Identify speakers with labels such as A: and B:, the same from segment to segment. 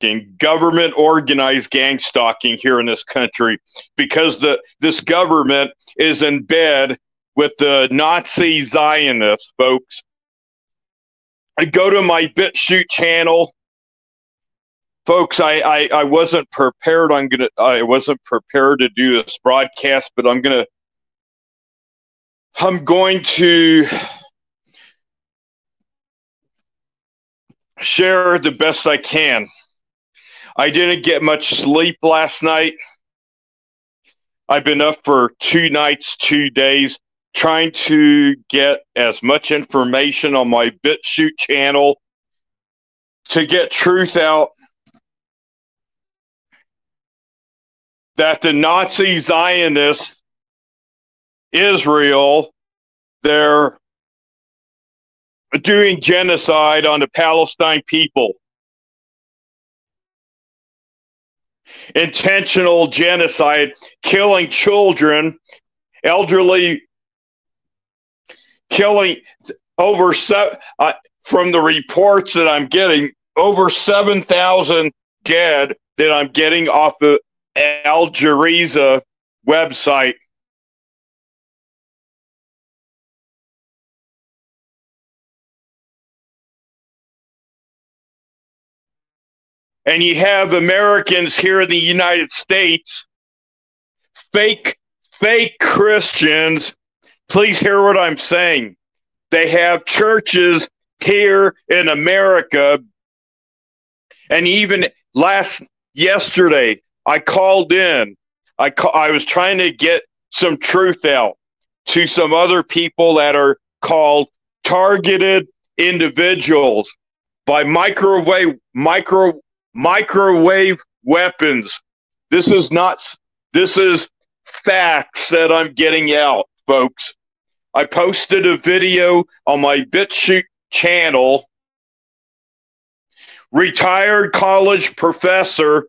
A: stalking, government organized gang stalking here in this country because the this government is in bed with the Nazi Zionists, folks. I go to my BitChute channel. Folks, I, I, I wasn't prepared. I'm gonna I wasn't prepared to do this broadcast, but I'm gonna I'm going to share the best I can. I didn't get much sleep last night. I've been up for two nights, two days, trying to get as much information on my BitChute channel to get truth out that the Nazi Zionists, Israel, they're doing genocide on the Palestine people. Intentional genocide, killing children, elderly, killing over seven. Uh, from the reports that I'm getting, over seven thousand dead that I'm getting off the Al Jazeera website and you have Americans here in the United States, fake, fake Christians. Please hear what I'm saying. They have churches here in America. And even last yesterday, I called in. I ca- I was trying to get some truth out to some other people that are called targeted individuals by microwave micro microwave weapons. This is not, this is facts that I'm getting out, folks. I posted a video on my BitChute channel. Retired college professor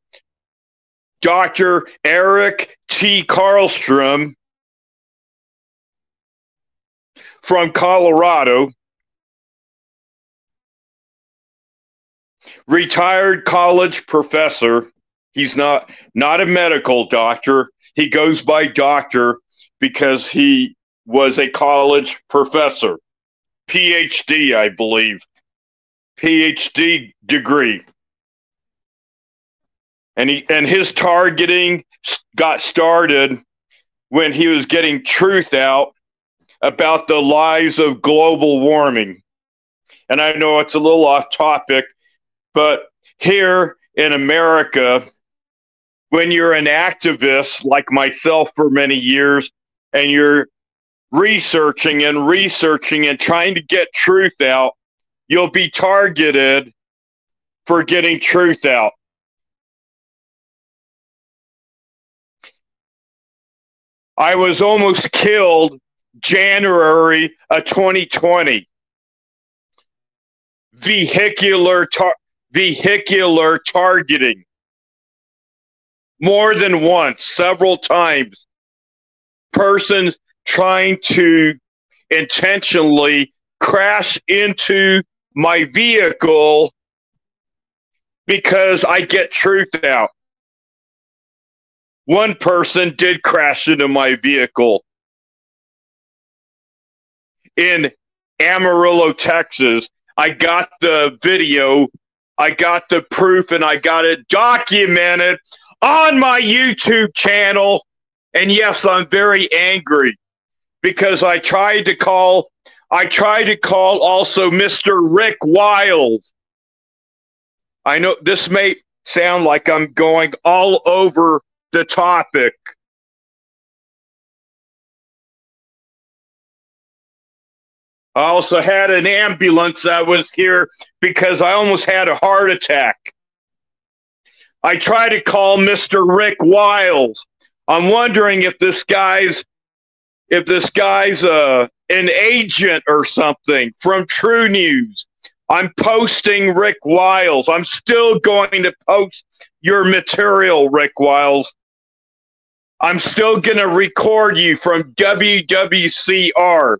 A: Dr. Eric T. Karlstrom from Colorado retired college professor. He's not not a medical doctor. He goes by doctor because he was a college professor. PhD, I believe. PhD degree. And he and his targeting got started when he was getting truth out about the lies of global warming. And I know it's a little off topic, but here in America, when you're an activist like myself for many years and you're researching and researching and trying to get truth out, you'll be targeted for getting truth out. I was almost killed January of 2020. Vehicular tar- vehicular targeting more than once, several times. Person trying to intentionally crash into my vehicle because I get truth out. One person did crash into my vehicle in Amarillo, Texas. I got the video I got the proof and I got it documented on my YouTube channel. And yes, I'm very angry because I tried to call I tried to call also Mr. Rick Wiles. I know this may sound like I'm going all over the topic, I also had an ambulance that was here because I almost had a heart attack. I tried to call Mr. Rick Wiles. I'm wondering if this guy's if this guy's uh, an agent or something from TruNews. I'm posting Rick Wiles. I'm still going to post your material, Rick Wiles. I'm still going to record you from WWCR.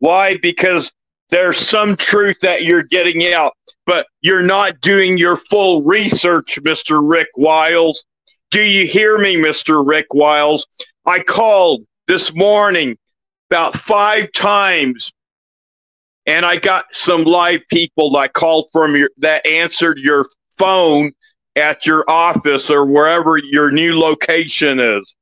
A: Why? Because there's some truth that you're getting out, but you're not doing your full research, Mr. Rick Wiles. Do you hear me, Mr. Rick Wiles? I called this morning about five times and I got some live people that called from your that answered your phone at your office or wherever your new location is.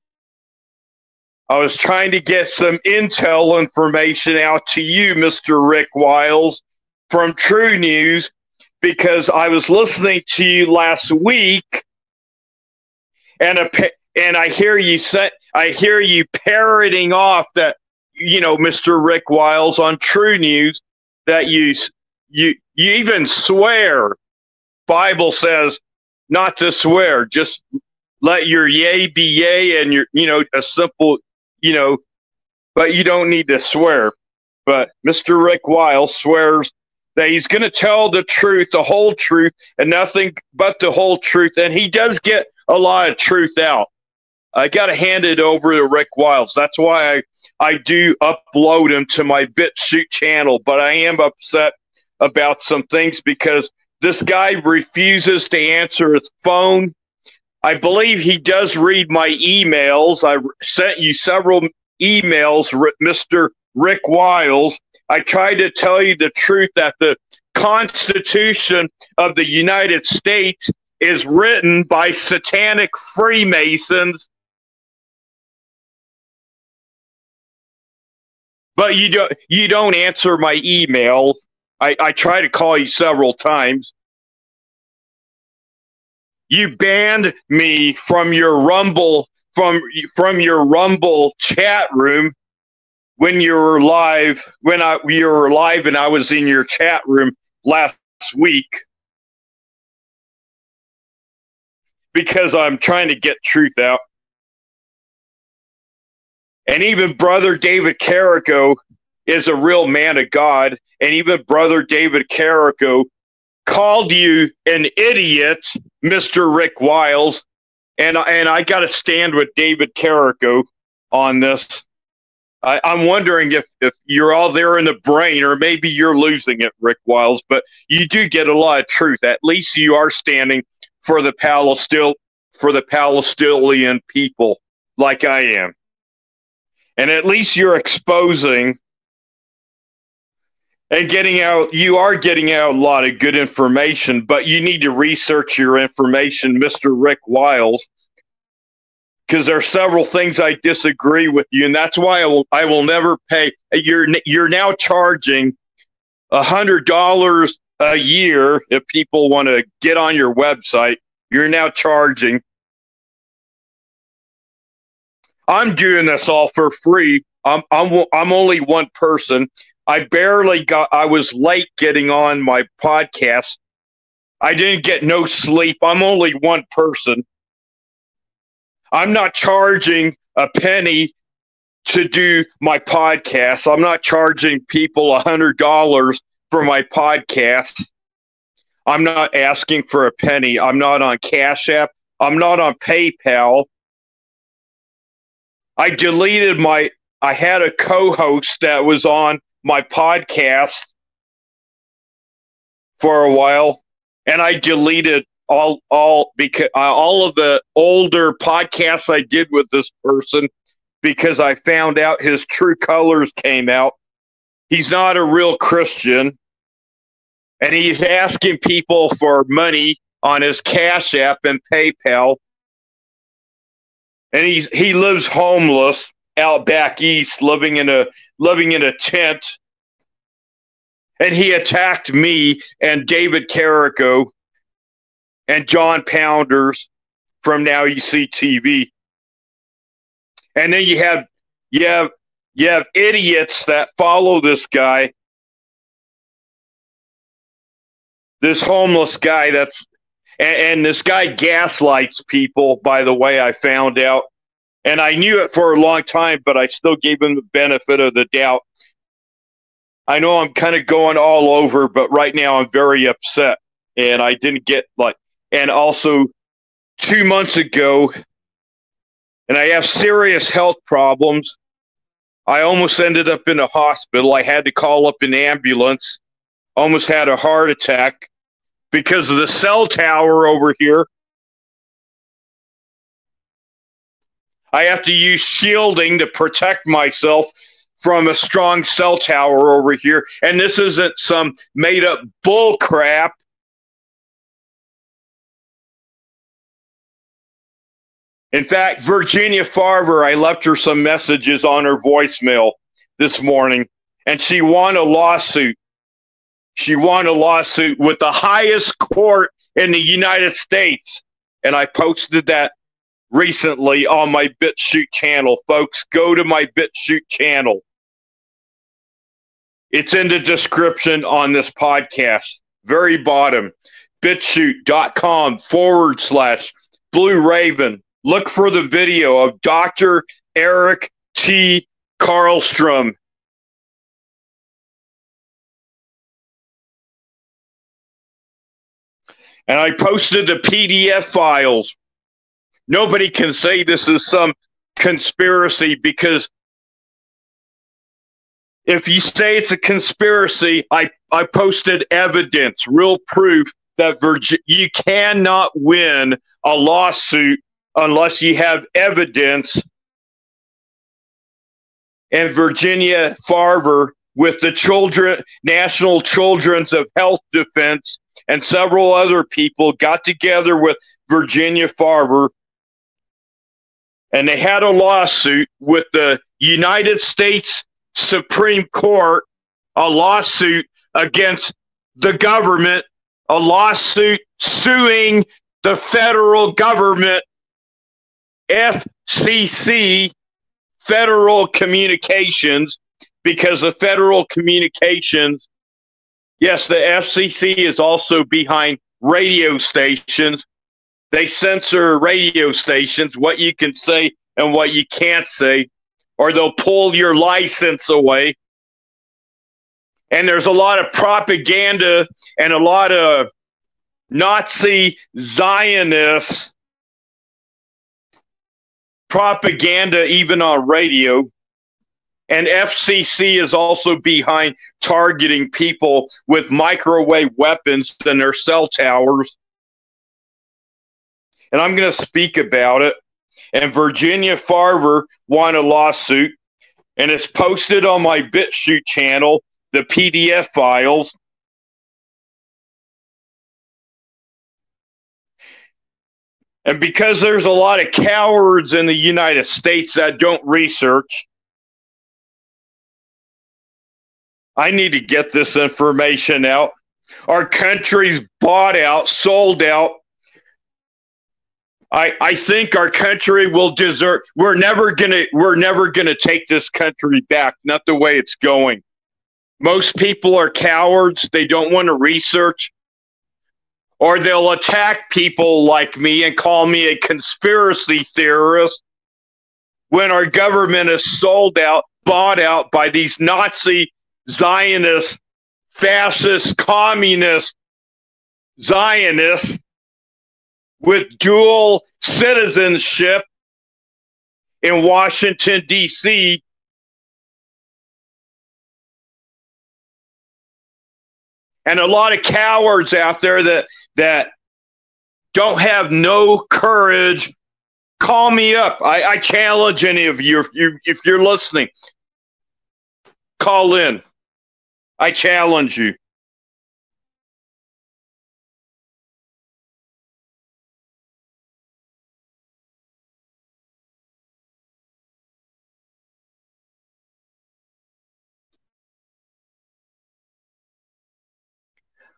A: I was trying to get some intel information out to you, Mr. Rick Wiles from TruNews, because I was listening to you last week, and a, and I hear you say I hear you parroting off that you know, Mr. Rick Wiles on TruNews that you you you even swear. Bible says not to swear. Just let your yay be yay and your you know a simple you know, but you don't need to swear. But Mr. Rick Wiles swears that he's going to tell the truth, the whole truth, and nothing but the whole truth. And he does get a lot of truth out. I got to hand it over to Rick Wiles. That's why I I do upload him to my BitChute channel, but I am upset about some things because this guy refuses to answer his phone. I believe he does read my emails. I sent you several emails, Mr. Rick Wiles. I tried to tell you the truth that the Constitution of the United States is written by satanic Freemasons But you don't you don't answer my emails. I, I try to call you several times. You banned me from your Rumble from from your Rumble chat room when you were live when I you were live and I was in your chat room last week because I'm trying to get truth out. And even brother David Carrico is a real man of God. And even brother David Carrico called you an idiot, Mr. Rick Wiles. And, and I got to stand with David Carrico on this. I, am wondering if, if you're all there in the brain, or maybe you're losing it, Rick Wiles, but you do get a lot of truth. At least you are standing for the Palestine, for the Palestinian people, like I am and at least you're exposing and getting out you are getting out a lot of good information but you need to research your information mr rick wiles because there are several things i disagree with you and that's why i will, I will never pay you're you're now charging a hundred dollars a year if people want to get on your website you're now charging I'm doing this all for free. I'm I'm I'm only one person. I barely got. I was late getting on my podcast. I didn't get no sleep. I'm only one person. I'm not charging a penny to do my podcast. I'm not charging people a hundred dollars for my podcast. I'm not asking for a penny. I'm not on Cash App. I'm not on PayPal. I deleted my I had a co-host that was on my podcast for a while and I deleted all all because uh, all of the older podcasts I did with this person because I found out his true colors came out. He's not a real Christian and he's asking people for money on his Cash App and PayPal and he's he lives homeless out back east, living in a living in a tent. And he attacked me and David Carrico and John Pounders from Now You See TV. And then you have you have you have idiots that follow this guy, this homeless guy that's and, and this guy gaslights people, by the way, I found out. And I knew it for a long time, but I still gave him the benefit of the doubt. I know I'm kind of going all over, but right now I'm very upset. And I didn't get like, and also two months ago, and I have serious health problems. I almost ended up in a hospital. I had to call up an ambulance. Almost had a heart attack because of the cell tower over here. I have to use shielding to protect myself from a strong cell tower over here. And this isn't some made up bull crap. In fact, Virginia Farver, I left her some messages on her voicemail this morning, and she won a lawsuit. She won a lawsuit with the highest court in the United States. And I posted that recently on my BitChute channel. Folks, go to my BitChute channel. It's in the description on this podcast, very bottom, bitchute.com forward slash blue raven. Look for the video of Dr. Eric T. Karlstrom. And I posted the PDF files. Nobody can say this is some conspiracy because if you say it's a conspiracy, I, I posted evidence, real proof that Virgi- you cannot win a lawsuit unless you have evidence. And Virginia Farver with the children National Children's of Health Defense and several other people got together with Virginia Farver and they had a lawsuit with the United States Supreme Court a lawsuit against the government, a lawsuit suing the federal government, FCC, Federal Communications, because the Federal Communications, yes, the FCC is also behind radio stations. They censor radio stations, what you can say and what you can't say or they'll pull your license away. And there's a lot of propaganda and a lot of Nazi Zionist propaganda, even on radio. And FCC is also behind targeting people with microwave weapons in their cell towers. And I'm going to speak about it and Virginia Farver won a lawsuit, and it's posted on my BitChute channel, the PDF files. And because there's a lot of cowards in the United States that don't research, I need to get this information out. Our country's bought out, sold out, I, I think our country will desert. We're never gonna we're never gonna take this country back. Not the way it's going. Most people are cowards. They don't want to research, or they'll attack people like me and call me a conspiracy theorist. When our government is sold out, bought out by these Nazi, Zionist, fascist, communist Zionists with dual citizenship in Washington, D.C. And a lot of cowards out there that that don't have no courage. Call me up. I, I challenge any of you if, you if you're listening. Call in. I challenge you.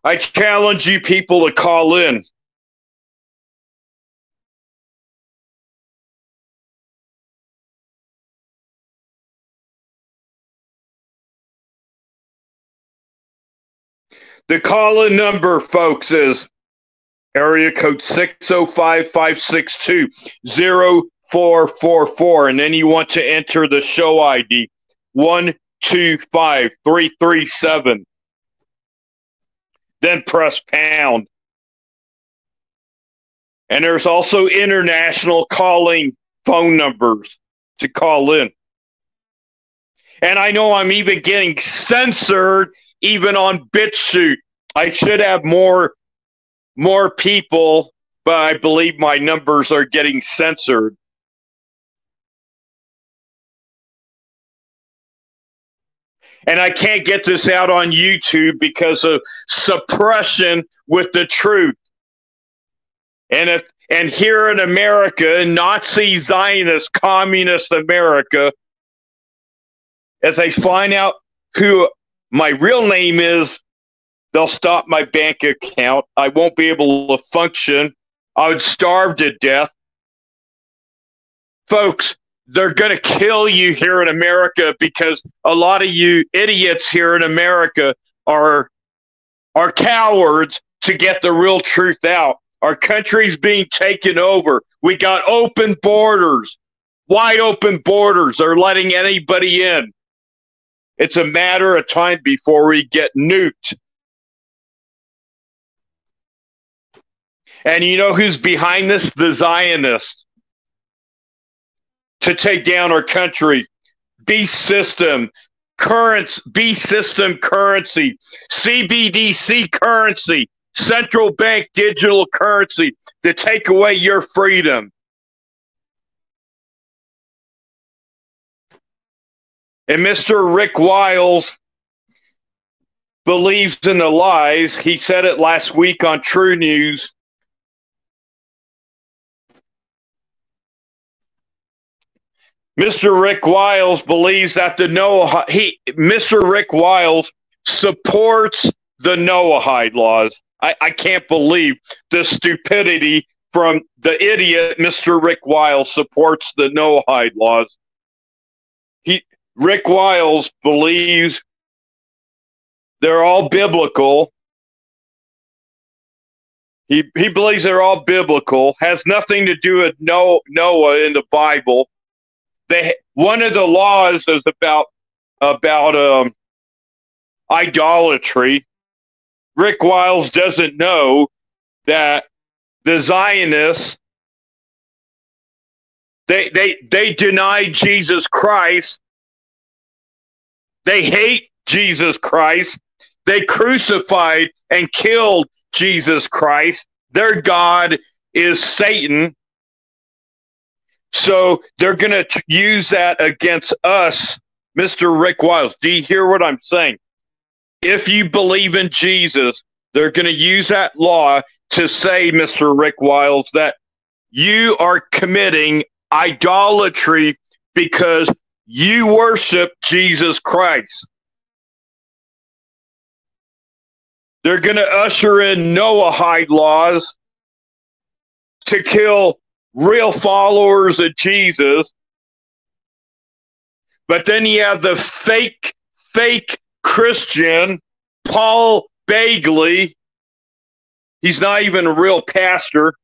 A: I challenge you people to call in. The call in number, folks, is area code 605 562 0444. And then you want to enter the show ID 125 337 then press pound. And there's also international calling phone numbers to call in. And I know I'm even getting censored even on BitChute. I should have more more people, but I believe my numbers are getting censored. And I can't get this out on YouTube because of suppression with the truth. And if and here in America, Nazi Zionist communist America, as they find out who my real name is, they'll stop my bank account. I won't be able to function. I would starve to death. Folks, they're going to kill you here in America because a lot of you idiots here in America are are cowards to get the real truth out. Our country's being taken over. We got open borders, wide open borders. They're letting anybody in. It's a matter of time before we get nuked. And you know who's behind this? The Zionists to take down our country. Beast system, currents, beast system currency, CBDC currency, central bank digital currency to take away your freedom. And Mr. Rick Wiles believes in the lies. He said it last week on TruNews. Mr. Rick Wiles believes that the Noah he Mr. Rick Wiles supports the Noahide laws. I, I can't believe the stupidity from the idiot Mr. Rick Wiles supports the Noahide laws. He Rick Wiles believes they're all biblical. He, he believes they're all biblical, has nothing to do with Noah in the Bible. They, one of the laws is about about um, idolatry. Rick Wiles doesn't know that the Zionists they they they deny Jesus Christ they hate Jesus Christ. They crucified and killed Jesus Christ. Their God is Satan. So they're going to use that against us, Mr. Rick Wiles. Do you hear what I'm saying? If you believe in Jesus, they're going to use that law to say, Mr. Rick Wiles, that you are committing idolatry because you worship Jesus Christ. They're going to usher in Noahide laws to kill real followers of Jesus. But then you have the fake, fake Christian, Paul Bagley. He's not even a real pastor.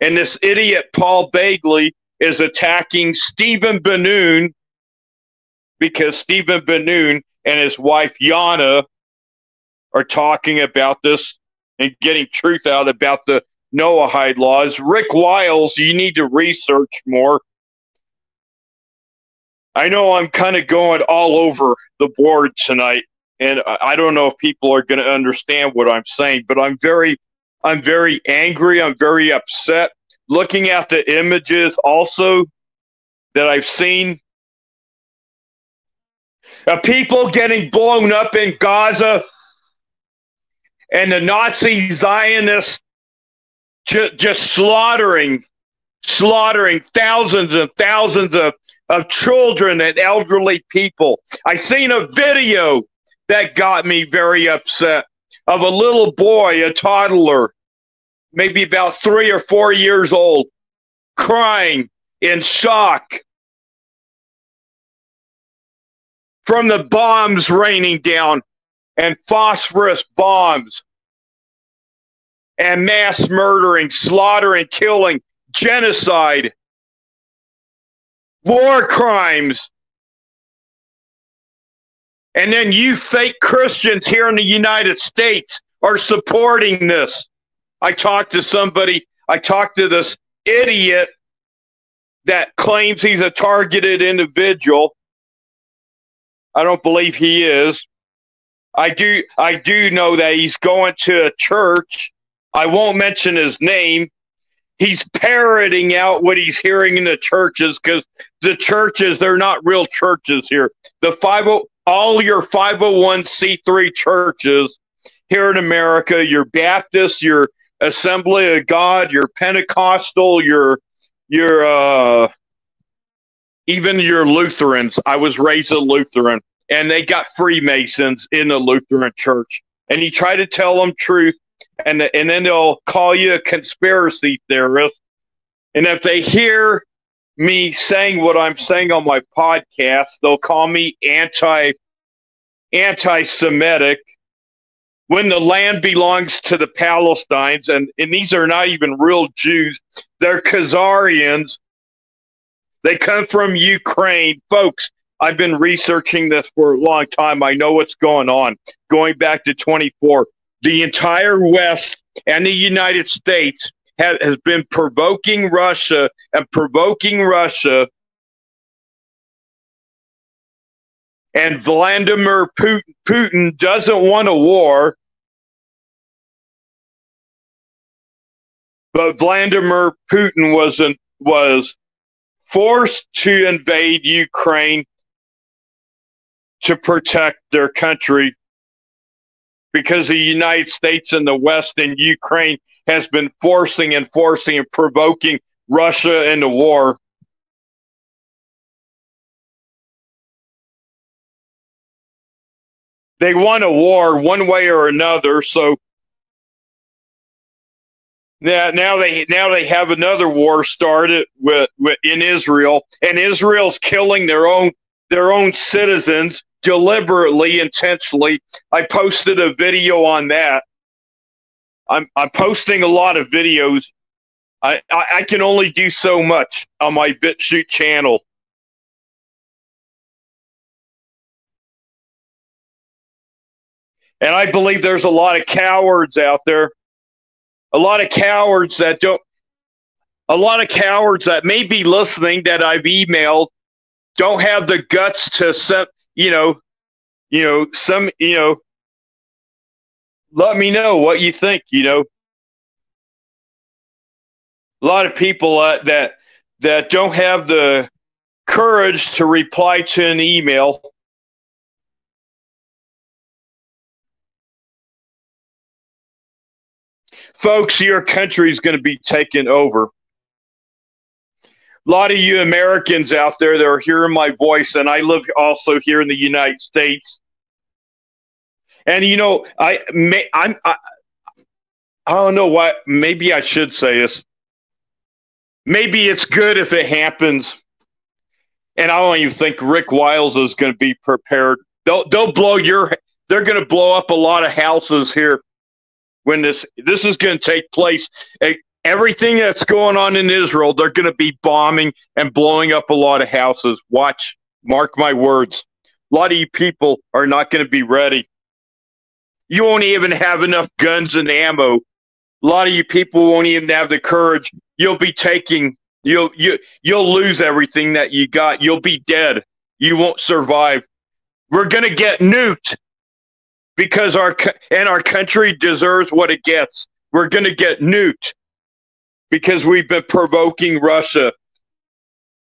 A: And this idiot, Paul Bagley, is attacking Stephen Ben-Nun because Stephen Ben-Nun and his wife Yana are talking about this and getting truth out about the Noahide laws. Rick Wiles, you need to research more. I know I'm kind of going all over the board tonight, and I don't know if people are going to understand what I'm saying, but I'm very, I'm very angry. I'm very upset. Looking at the images also that I've seen of people getting blown up in Gaza and the Nazi Zionists ju- just slaughtering, slaughtering thousands and thousands of, of children and elderly people. I seen a video that got me very upset of a little boy, a toddler, maybe about three or four years old, crying in shock from the bombs raining down and phosphorus bombs and mass murdering, slaughtering, killing, genocide, war crimes. And then you fake Christians here in the United States are supporting this. I talked to somebody, I talked to this idiot that claims he's a targeted individual I don't believe he is. I do I do know that he's going to a church. I won't mention his name. He's parroting out what he's hearing in the churches because the churches they're not real churches here. The five oh, all your five hundred one c three churches here in America, your Baptist, your Assembly of God, your Pentecostal, your your uh, even your Lutherans. I was raised a Lutheran, and they got Freemasons in the Lutheran Church, and he tried to tell them truth, and and then they'll call you a conspiracy theorist, and if they hear me saying what I'm saying on my podcast, they'll call me anti anti-Semitic when the land belongs to the Palestinians, and, and these are not even real Jews, they're Khazarians. They come from Ukraine. Folks, I've been researching this for a long time. I know what's going on. Going back to 24, the entire West and the United States have, has been provoking Russia and provoking Russia and Vladimir Putin doesn't want a war. But Vladimir Putin was an, was forced to invade Ukraine to protect their country because the United States and the West and Ukraine has been forcing and forcing and provoking Russia into war. they won a war one way or another. So now, now they now they have another war started with, with in Israel, and Israel's killing their own their own citizens deliberately, intentionally. I posted a video on that. I'm I'm posting a lot of videos. I, I, I can only do so much on my BitChute channel. And I believe there's a lot of cowards out there, a lot of cowards that don't, a lot of cowards that may be listening that I've emailed don't have the guts to send, you know, you know, some, you know, let me know what you think, you know. A lot of people uh, that that don't have the courage to reply to an email Folks, your country is going to be taken over. A lot of you Americans out there that are hearing my voice, and I live also here in the United States. And you know, I may I'm I, I don't know what maybe I should say this. Maybe it's good if it happens. And I don't even think Rick Wiles is going to be prepared. They'll they'll blow your they're going to blow up a lot of houses here when this this is going to take place. Everything that's going on in Israel, they're going to be bombing and blowing up a lot of houses. Watch, mark my words. A lot of you people are not going to be ready. You won't even have enough guns and ammo. A lot of you people won't even have the courage. You'll be taking you'll you you'll lose everything that you got. You'll be dead. You won't survive. We're going to get nuked because our and our country deserves what it gets. We're going to get nuked because we've been provoking Russia.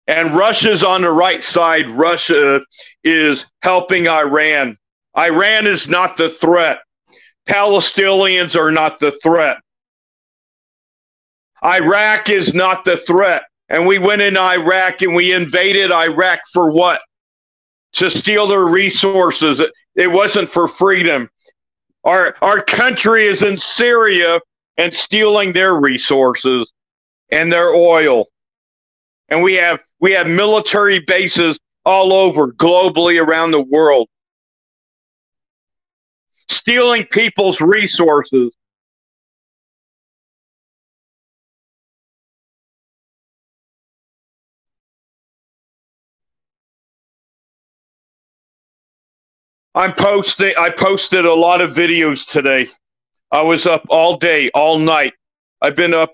A: And Russia's on the right side. Russia is helping Iran. Iran is not the threat. Palestinians are not the threat. Iraq is not the threat. And we went in Iraq and we invaded Iraq for what? to steal their resources. It wasn't for freedom. Our our country is in Syria and stealing their resources and their oil. And we have we have military bases all over globally around the world. Stealing people's resources I'm posting. I posted a lot of videos today. I was up all day, all night. I've been up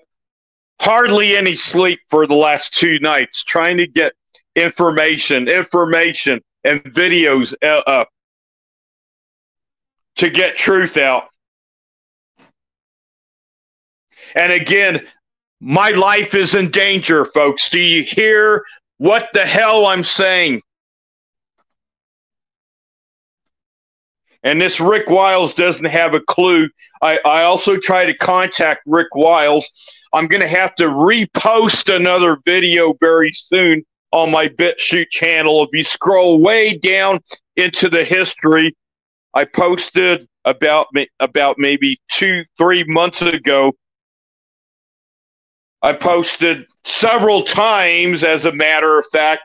A: hardly any sleep for the last two nights trying to get information, information, and videos uh, uh, to get truth out. And again, my life is in danger, folks. Do you hear what the hell I'm saying? And this Rick Wiles doesn't have a clue. I, I also try to contact Rick Wiles. I'm going to have to repost another video very soon on my BitChute channel. If you scroll way down into the history, I posted about about maybe two, three months ago. I posted several times, as a matter of fact,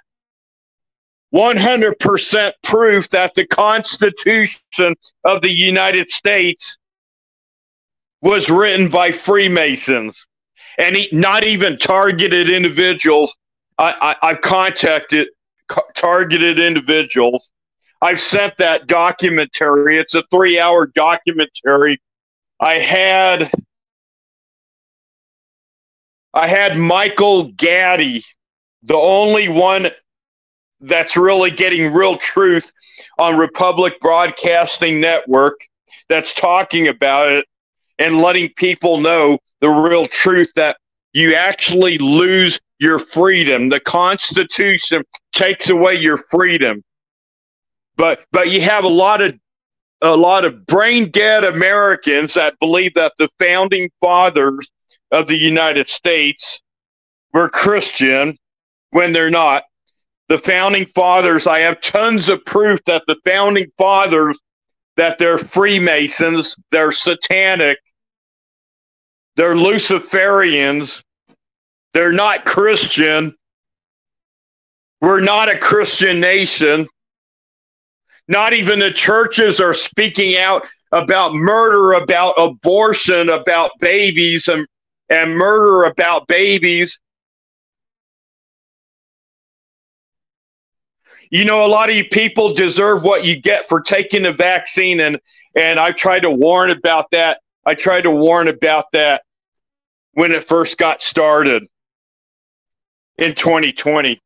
A: 100% proof that the Constitution of the United States was written by Freemasons and he, not even targeted individuals. I, have contacted co- targeted individuals. I've sent that documentary. It's a three hour documentary. I had I had Michael Gaddy, the only one that's really getting real truth on Republic Broadcasting Network that's talking about it and letting people know the real truth that you actually lose your freedom. The Constitution takes away your freedom. But but you have a lot of a lot of brain dead Americans that believe that the founding fathers of the United States were Christian when they're not the founding fathers, I have tons of proof that the founding fathers that they're Freemasons, they're satanic, they're Luciferians, they're not Christian. We're not a Christian nation. Not even the churches are speaking out about murder, about abortion, about babies, and, and murder about babies. You know, a lot of you people deserve what you get for taking the vaccine, and and I tried to warn about that. I tried to warn about that when it first got started in 2020.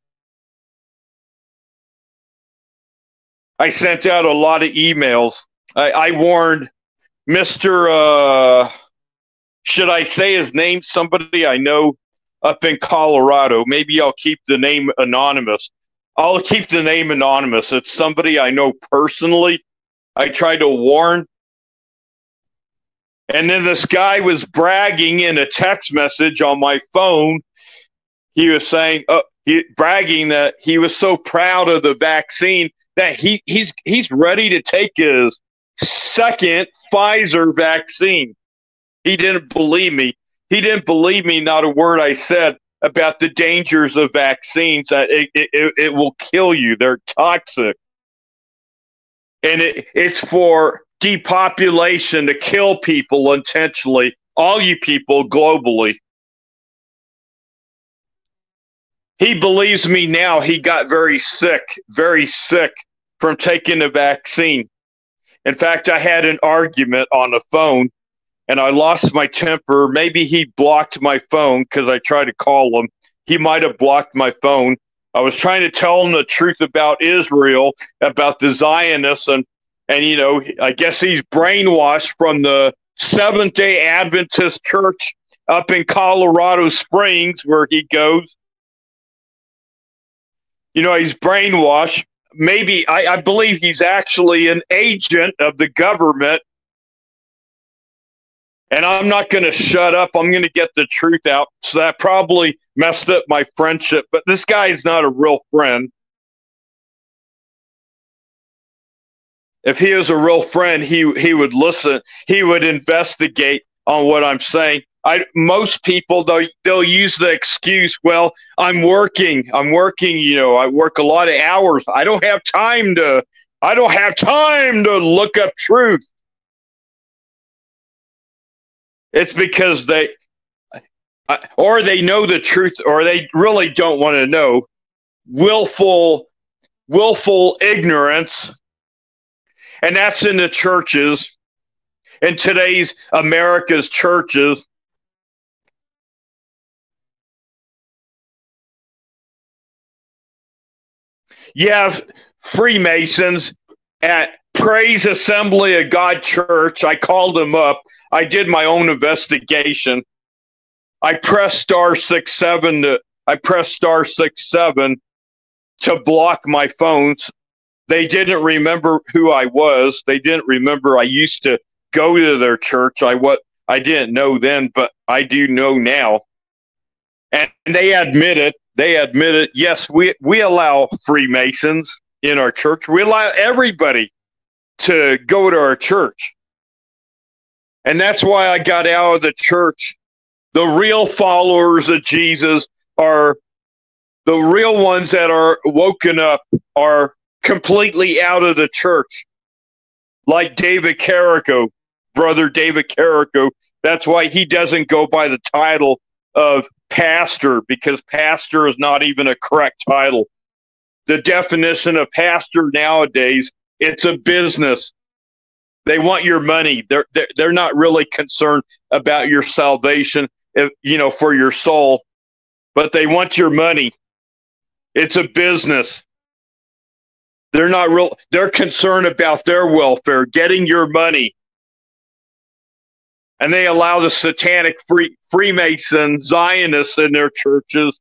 A: I sent out a lot of emails. I, I warned Mr. Uh, should I say his name? Somebody I know up in Colorado. Maybe I'll keep the name anonymous. I'll keep the name anonymous. It's somebody I know personally. I tried to warn. And then this guy was bragging in a text message on my phone. He was saying, uh, he, bragging that he was so proud of the vaccine that he, he's he's ready to take his second Pfizer vaccine. He didn't believe me. He didn't believe me, not a word I said about the dangers of vaccines. Uh, that it, it, it will kill you. They're toxic. And it, it's for depopulation to kill people intentionally, all you people globally. He believes me now. He got very sick, very sick from taking the vaccine. In fact, I had an argument on the phone and I lost my temper. Maybe he blocked my phone because I tried to call him. He might have blocked my phone. I was trying to tell him the truth about Israel, about the Zionists, and and you know, I guess he's brainwashed from the Seventh Day Adventist Church up in Colorado Springs, where he goes. You know, he's brainwashed. Maybe I, I believe he's actually an agent of the government and I'm not going to shut up. I'm going to get the truth out. So that probably messed up my friendship. But this guy is not a real friend. If he was a real friend, he he would listen. He would investigate on what I'm saying. I most people though they'll use the excuse, well, I'm working. I'm working, you know, I work a lot of hours. I don't have time to I don't have time to look up truth. It's because they, or they know the truth, or they really don't want to know. Willful, willful ignorance, and that's in the churches. In today's America's churches, You have Freemasons at Praise Assembly of God Church. I called them up. I did my own investigation. I pressed star six seven to I pressed star six seven to block my phones. They didn't remember who I was. They didn't remember I used to go to their church. I what I didn't know then, but I do know now. And they admit it. They admit it. Yes, we we allow Freemasons in our church. We allow everybody to go to our church. And that's why I got out of the church. The real followers of Jesus are the real ones that are woken up are completely out of the church. Like David Carrico, brother David Carrico. That's why he doesn't go by the title of pastor because pastor is not even a correct title. The definition of pastor nowadays, it's a business. They want your money. They're they're, not really concerned about your salvation, if, you know, for your soul, but they want your money. It's a business. They're not real. They're concerned about their welfare, getting your money, and they allow the satanic free, Zionists in their churches,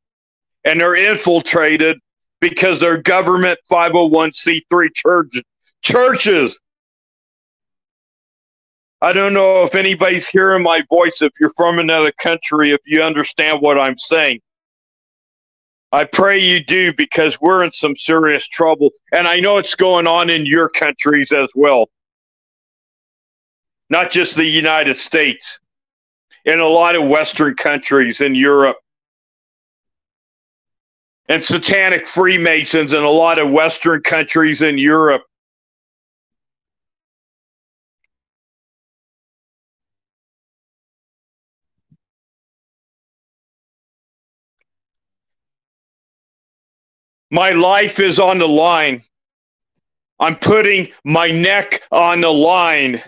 A: and they're infiltrated because they're government 501c3 church, churches. I don't know if anybody's hearing my voice. If you're from another country, if you understand what I'm saying, I pray you do because we're in some serious trouble. And I know it's going on in your countries as well, not just the United States, in a lot of Western countries in Europe. And satanic Freemasons in a lot of Western countries in Europe. My life is on the line. I'm putting my neck on the line.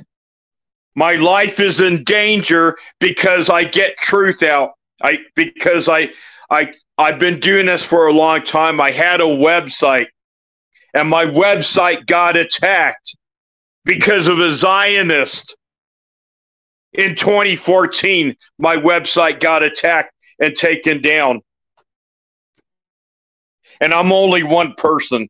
A: My life is in danger because I get truth out. I because I I I've been doing this for a long time. I had a website and my website got attacked because of a Zionist. In 2014, my website got attacked and taken down and I'm only one person.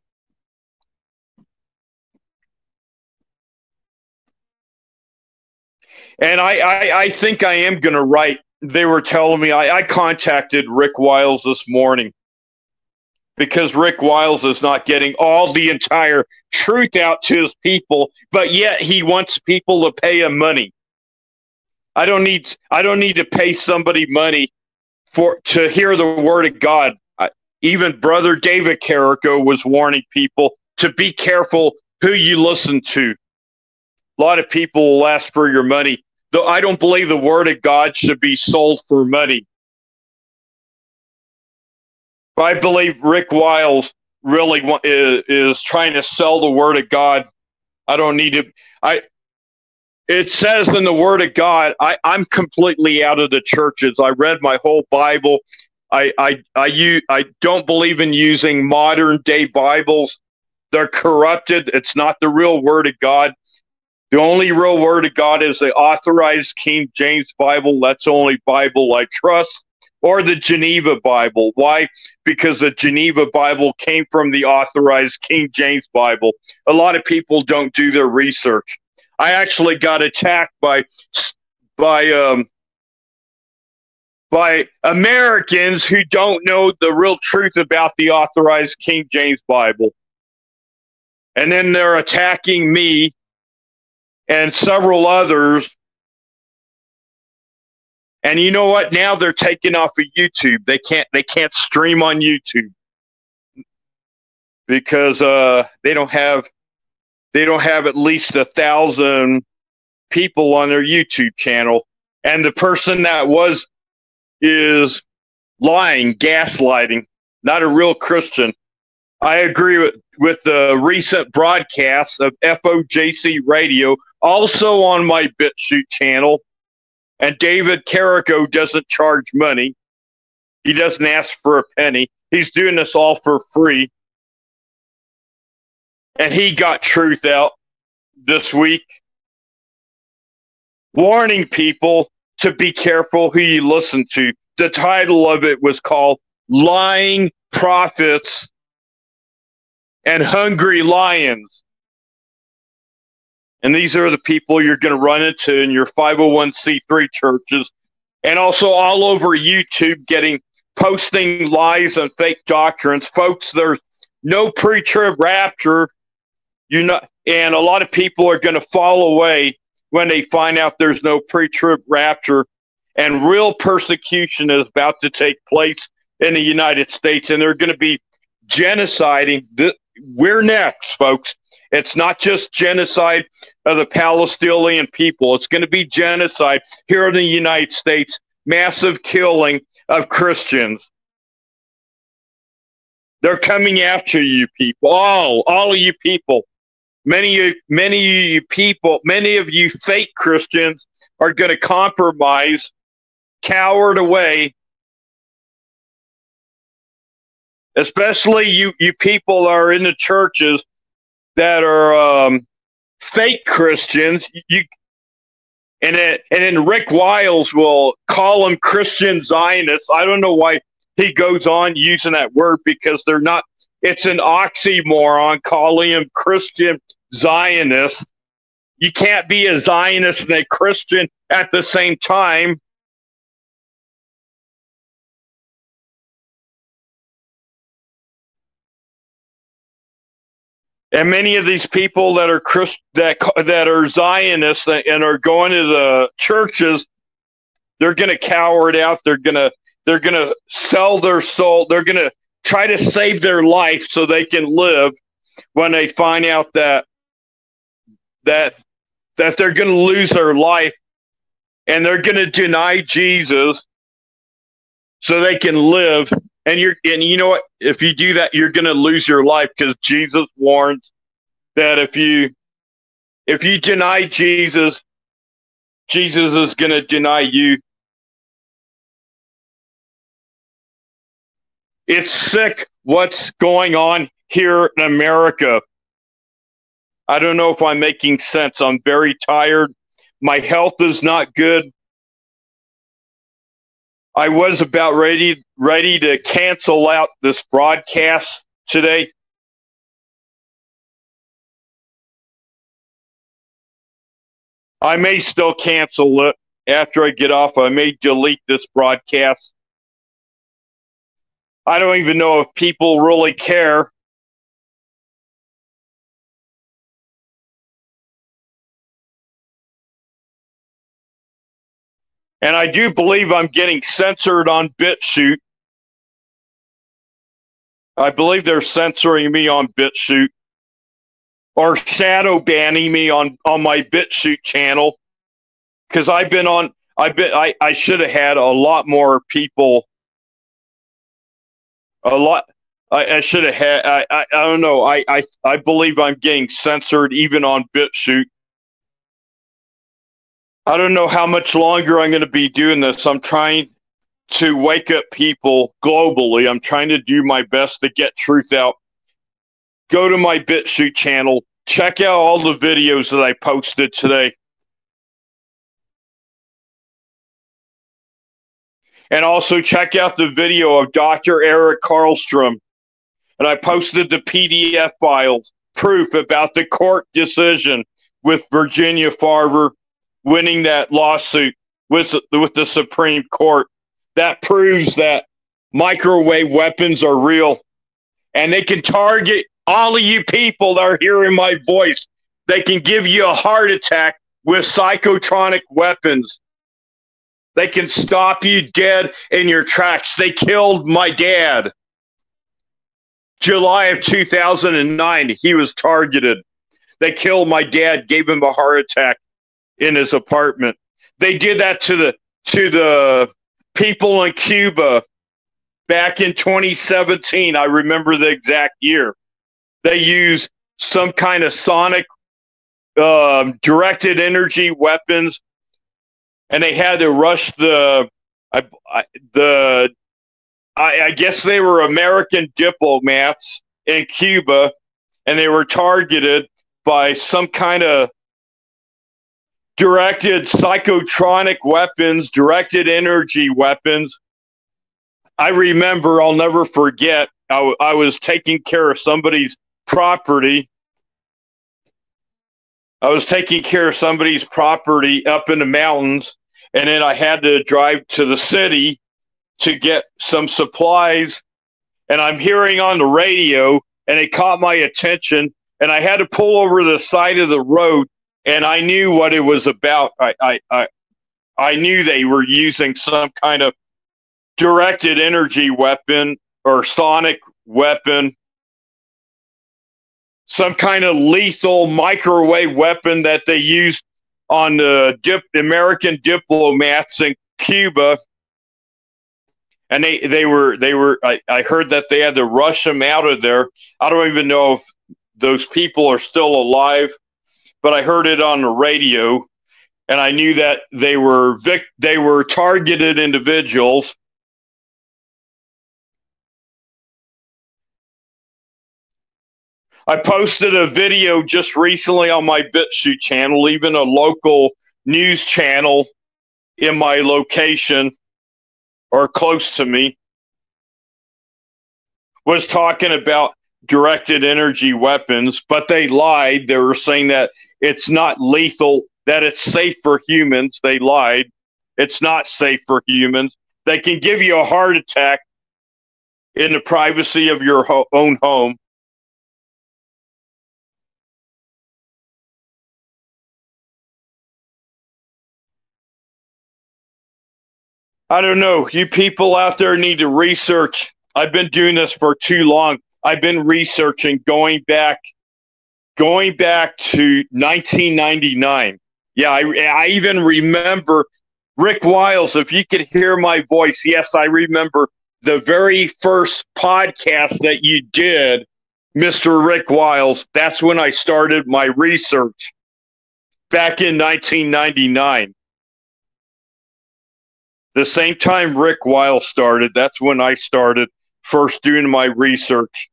A: And I, I, I think I am going to write. They were telling me I, I contacted Rick Wiles this morning because Rick Wiles is not getting all the entire truth out to his people, but yet he wants people to pay him money. I don't need I don't need to pay somebody money for to hear the word of God. Even Brother David Carrico was warning people to be careful who you listen to. A lot of people will ask for your money. Though I don't believe the word of God should be sold for money. I believe Rick Wiles really is, is trying to sell the word of God. I don't need to. I. It says in the word of God, I, I'm completely out of the churches. I read my whole Bible. I I I use, I don't believe in using modern day Bibles. They're corrupted. It's not the real word of God. The only real word of God is the authorized King James Bible. That's the only Bible I trust. Or the Geneva Bible. Why? Because the Geneva Bible came from the authorized King James Bible. A lot of people don't do their research. I actually got attacked by by um, by Americans who don't know the real truth about the authorized King James Bible. And then they're attacking me and several others. And you know what? Now they're taking off of YouTube. They can't they can't stream on YouTube because uh, they don't have they don't have at least a thousand people on their YouTube channel. And the person that was is lying, gaslighting, not a real Christian. I agree with, with the recent broadcasts of FOJC radio, also on my BitChute channel. And David Carrico doesn't charge money. He doesn't ask for a penny. He's doing this all for free. and he got truth out this week, warning people to be careful who you listen to. The title of it was called Lying Prophets and Hungry Lions. And these are the people you're going to run into in your 501c3 churches and also all over YouTube getting posting lies and fake doctrines. Folks, there's no pre trib rapture. You know, and a lot of people are going to fall away when they find out there's no pre trib rapture. And real persecution is about to take place in the United States, and they're going to be genociding. We're next, folks. It's not just genocide of the Palestinian people. It's going to be genocide here in the United States, massive killing of Christians. They're coming after you people, all, all of you people. Many, many of you people, many of you fake Christians are going to compromise, cowered away. Especially you, you people are in the churches that are um, fake Christians. You and then and then Rick Wiles will call them Christian Zionists. I don't know why he goes on using that word because they're not. It's an oxymoron calling him Christian Zionist. You can't be a Zionist and a Christian at the same time. and many of these people that are Christ, that that are Zionists and are going to the churches, they're going to cower it out. They're going to they're going to sell their soul. They're going to try to save their life so they can live when they find out that that that they're going to lose their life and they're going to deny Jesus so they can live and you're and you know what? If you do that, you're going to lose your life because Jesus warns that if you if you deny Jesus, Jesus is going to deny you. It's sick what's going on here in America. I don't know if I'm making sense. I'm very tired. My health is not good. I was about ready ready to cancel out this broadcast today. I may still cancel it after I get off. I may delete this broadcast. I don't even know if people really care And I do believe I'm getting censored on BitChute. I believe they're censoring me on BitChute or shadow banning me on, on my BitChute channel because I've been on. I've been. I, I should have had a lot more people. A lot. I, I should have had. I, I, I don't know. I, I I believe I'm getting censored even on BitChute. I don't know how much longer I'm going to be doing this. I'm trying to wake up people globally. I'm trying to do my best to get truth out. Go to my BitChute channel. Check out all the videos that I posted today. And also check out the video of Dr. Eric Karlstrom. And I posted the PDF files, proof about the court decision with Virginia Farver winning that lawsuit with with the Supreme Court. That proves that microwave weapons are real, and they can target all of you people that are hearing my voice. They can give you a heart attack with psychotronic weapons. They can stop you dead in your tracks. They killed my dad. July of 2009, he was targeted. They killed my dad, gave him a heart attack in his apartment. They did that to the to the people in Cuba back in 2017. I remember the exact year. They used some kind of sonic um, directed energy weapons, and they had to rush the I, I, the I, I guess they were American diplomats in Cuba, and they were targeted by some kind of directed psychotronic weapons, directed energy weapons. I remember, I'll never forget, I, w- I was taking care of somebody's property. I was taking care of somebody's property up in the mountains, and then I had to drive to the city to get some supplies. And I'm hearing on the radio, and it caught my attention, and I had to pull over the side of the road and I knew what it was about. I, I, I, I knew they were using some kind of directed energy weapon or sonic weapon, some kind of lethal microwave weapon that they used on the dip, American diplomats in Cuba. And they, they were they were I, I heard that they had to rush them out of there. I don't even know if those people are still alive but I heard it on the radio, and I knew that they were vic- they were targeted individuals. I posted a video just recently on my BitChute channel, even a local news channel in my location or close to me was talking about directed energy weapons, but they lied. They were saying that it's not lethal, that it's safe for humans. They lied. It's not safe for humans. They can give you a heart attack in the privacy of your ho- own home. I don't know. You people out there need to research. I've been doing this for too long. I've been researching going back going back to 1999. Yeah, I, I even remember Rick Wiles. If you could hear my voice, yes, I remember the very first podcast that you did, Mr. Rick Wiles. That's when I started my research back in 1999. The same time Rick Wiles started, that's when I started first doing my research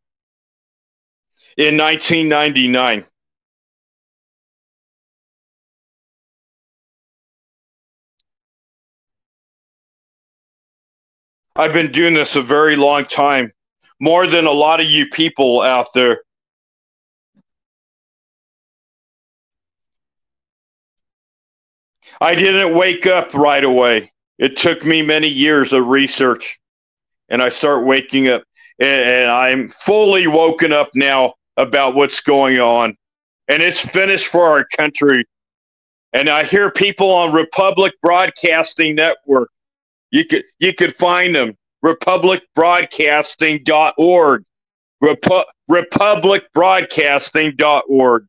A: in 1999. I've been doing this a very long time, more than a lot of you people out there. I didn't wake up right away. It took me many years of research, and I start waking up, and, and I'm fully woken up now about what's going on. And it's finished for our country. And I hear people on Republic Broadcasting Network. You could you could find them republicbroadcasting.org. Repu- republicbroadcasting.org.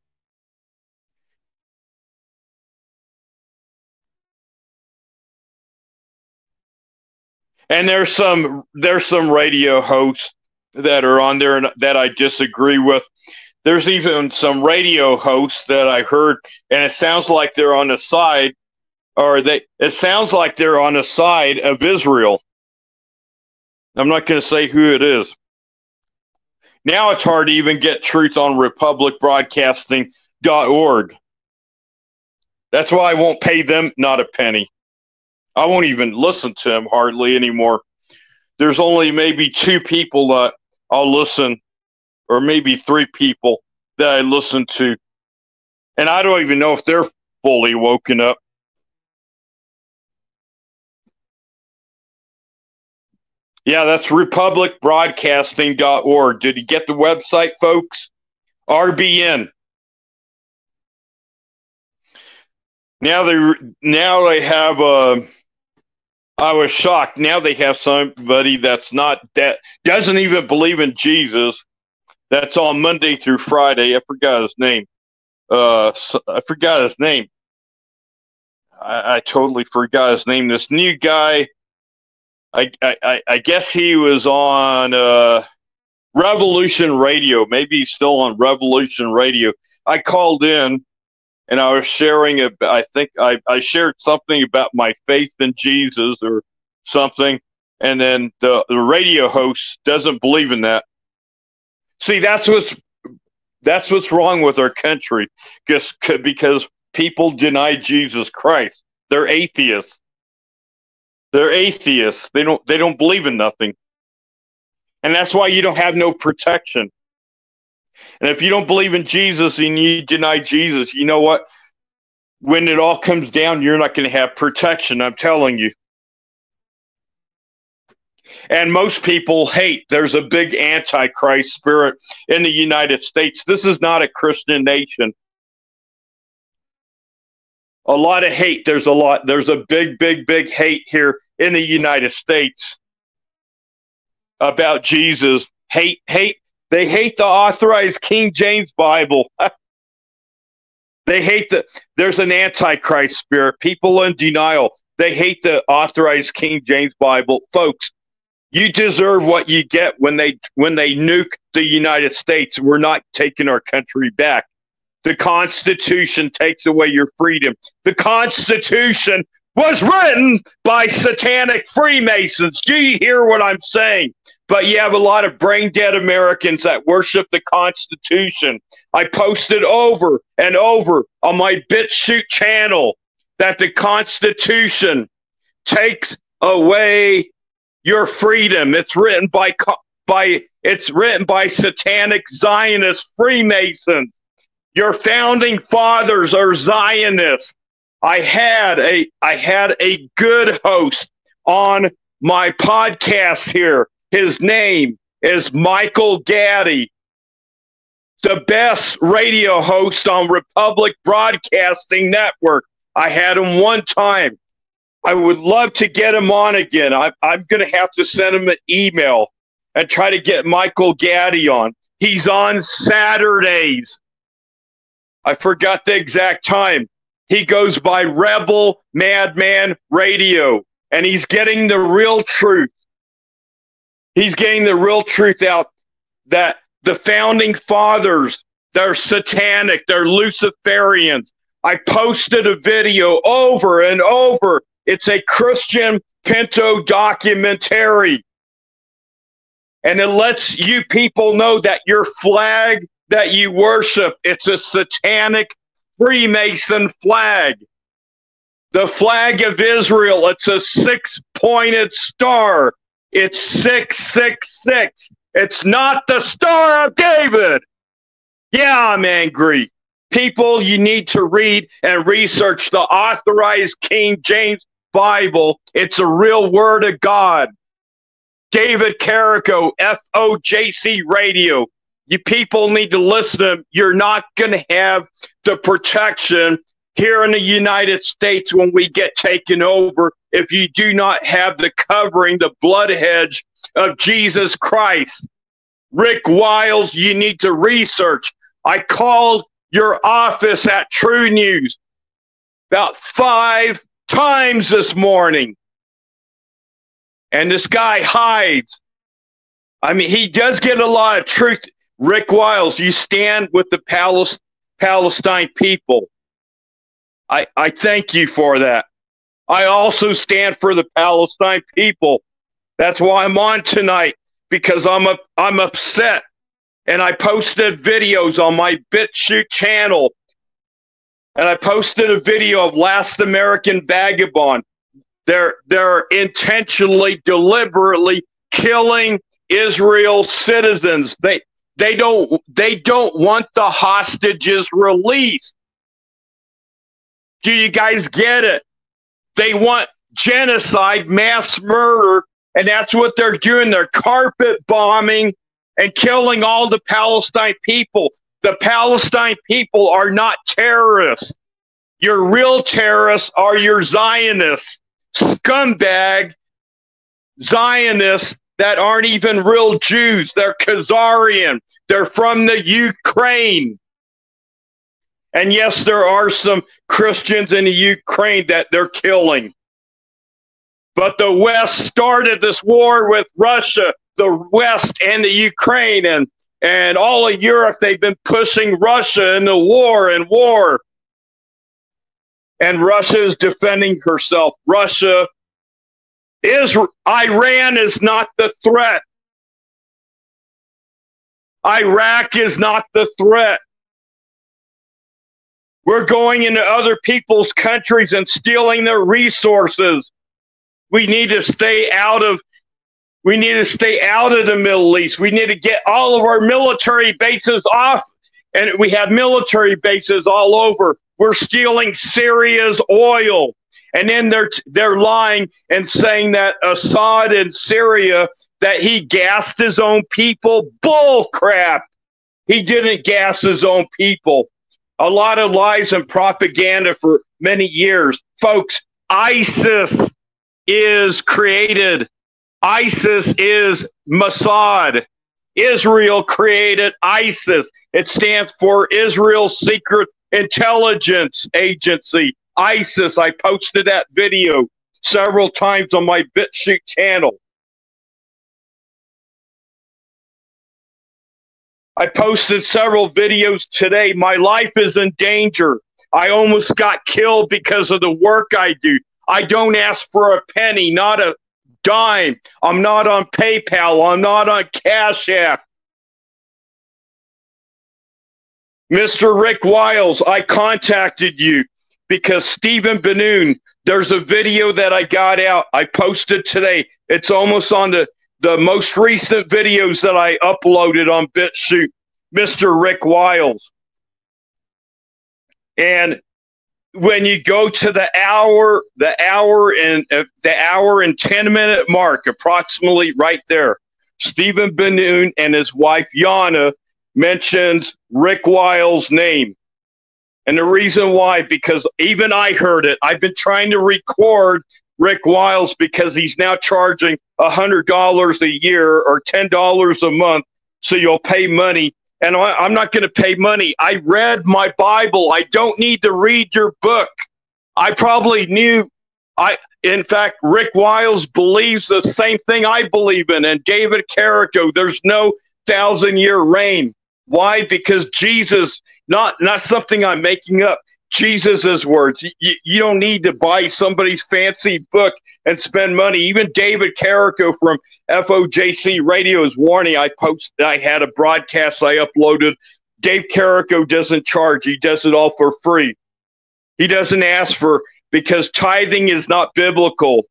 A: And there's some there's some radio hosts that are on there and that I disagree with. There's even some radio hosts that I heard, and it sounds like they're on the side, or they. It sounds like they're on the side of Israel. I'm not going to say who it is. Now it's hard to even get truth on republicbroadcasting.org. That's why I won't pay them not a penny. I won't even listen to him hardly anymore. There's only maybe two people that I'll listen, or maybe three people that I listen to, and I don't even know if they're fully woken up. Yeah, that's republicbroadcasting.org. Did you get the website, folks? RBN. Now they now they have a uh, I was shocked. Now they have somebody that's not that doesn't even believe in Jesus. That's on Monday through Friday. I forgot his name. Uh, I forgot his name. I, I totally forgot his name. This new guy. I I, I guess he was on uh, Revolution Radio. Maybe he's still on Revolution Radio. I called in and I was sharing I think I, I shared something about my faith in Jesus or something, and then the, the radio host doesn't believe in that. See, that's what's That's what's wrong with our country, just because people deny Jesus Christ. They're atheists. They're atheists. They don't they don't believe in nothing. And that's why you don't have no protection. And if you don't believe in Jesus and you deny Jesus, you know what? When it all comes down, you're not going to have protection. I'm telling you. And most people hate. There's a big antichrist spirit in the United States. This is not a Christian nation. A lot of hate. There's a lot. There's a big, big, big hate here in the United States about Jesus. Hate, hate. They hate the authorized King James Bible. they hate the. There's an antichrist spirit. People in denial. They hate the authorized King James Bible, folks. You deserve what you get when they when they nuke the United States. We're not taking our country back. The Constitution takes away your freedom. The Constitution was written by satanic Freemasons. Do you hear what I'm saying? But you have a lot of brain dead Americans that worship the Constitution. I posted over and over on my BitChute channel that the Constitution takes away your freedom. It's written by by it's written by satanic Zionist Freemasons. Your founding fathers are Zionists. I had a I had a good host on my podcast here. His name is Michael Gaddy, the best radio host on Republic Broadcasting Network. I had him one time. I would love to get him on again. I, I'm going to have to send him an email and try to get Michael Gaddy on. He's on Saturdays. I forgot the exact time. He goes by Rebel Madman Radio, and he's getting the real truth. He's getting the real truth out that the founding fathers, they're satanic, they're Luciferians. I posted a video over and over it's a Christian Pinto documentary. And it lets you people know that your flag that you worship, it's a satanic Freemason flag. The flag of Israel, it's a six pointed star. It's 666. It's not the Star of David. Yeah, I'm angry. People, you need to read and research the authorized King James Bible. It's a real word of God. David Carrico, FOJC Radio. You people need to listen. You're not going to have the protection here in the United States when we get taken over if you do not have the covering, the blood hedge of Jesus Christ. Rick Wiles, you need to research. I called your office at TruNews about five times this morning. And this guy hides. I mean, he does get a lot of truth. Rick Wiles, you stand with the Palestine people. I, I thank you for that. I also stand for the Palestine people. That's why I'm on tonight because I'm a, I'm upset. And I posted videos on my BitChute channel and I posted a video of Last American Vagabond. They're they're intentionally, deliberately killing Israel citizens. They they don't they don't want the hostages released. Do you guys get it? They want genocide, mass murder, and that's what they're doing. They're carpet bombing and killing all the Palestine people. The Palestine people are not terrorists. Your real terrorists are your Zionists, scumbag Zionists that aren't even real Jews. They're Khazarian. They're from the Ukraine. And yes, there are some Christians in the Ukraine that they're killing. But the West started this war with Russia, the West and the Ukraine, and and all of Europe, they've been pushing Russia into war and war. And Russia is defending herself. Russia is, Iran is not the threat. Iraq is not the threat. We're going into other people's countries and stealing their resources. We need to stay out of we need to stay out of the Middle East. We need to get all of our military bases off. And we have military bases all over. We're stealing Syria's oil. And then they're they're lying and saying that Assad in Syria that he gassed his own people. Bull crap. He didn't gas his own people. A lot of lies and propaganda for many years. Folks, ISIS is created. ISIS is Mossad. Israel created ISIS. It stands for Israel Secret Intelligence Agency. ISIS. I posted that video several times on my BitChute channel. I posted several videos today. My life is in danger. I almost got killed because of the work I do. I don't ask for a penny, not a dime. I'm not on PayPal. I'm not on Cash App. Mr. Rick Wiles, I contacted you because Stephen Ben-Nun, there's a video that I got out. I posted today. It's almost on the, the most recent videos that I uploaded on BitChute, Mr. Rick Wiles. And when you go to the hour, the hour and uh, the hour and 10 minute mark, approximately right there, Stephen Ben-Nun and his wife Yana mentions Rick Wiles' name. And the reason why, because even I heard it. I've been trying to record Rick Wiles because he's now charging $100 a year or $10 a month. So you'll pay money. And I, am not going to pay money. I read my Bible. I don't need to read your book. I probably knew. I, in fact, Rick Wiles believes the same thing I believe in, and David Carrico. There's no thousand year reign. Why? Because Jesus not not something I'm making up. Jesus' words. You, you don't need to buy somebody's fancy book and spend money. Even David Carrico from FOJC Radio is warning. I posted, I had a broadcast I uploaded. Dave Carrico doesn't charge, he does it all for free. He doesn't ask for, because tithing is not biblical.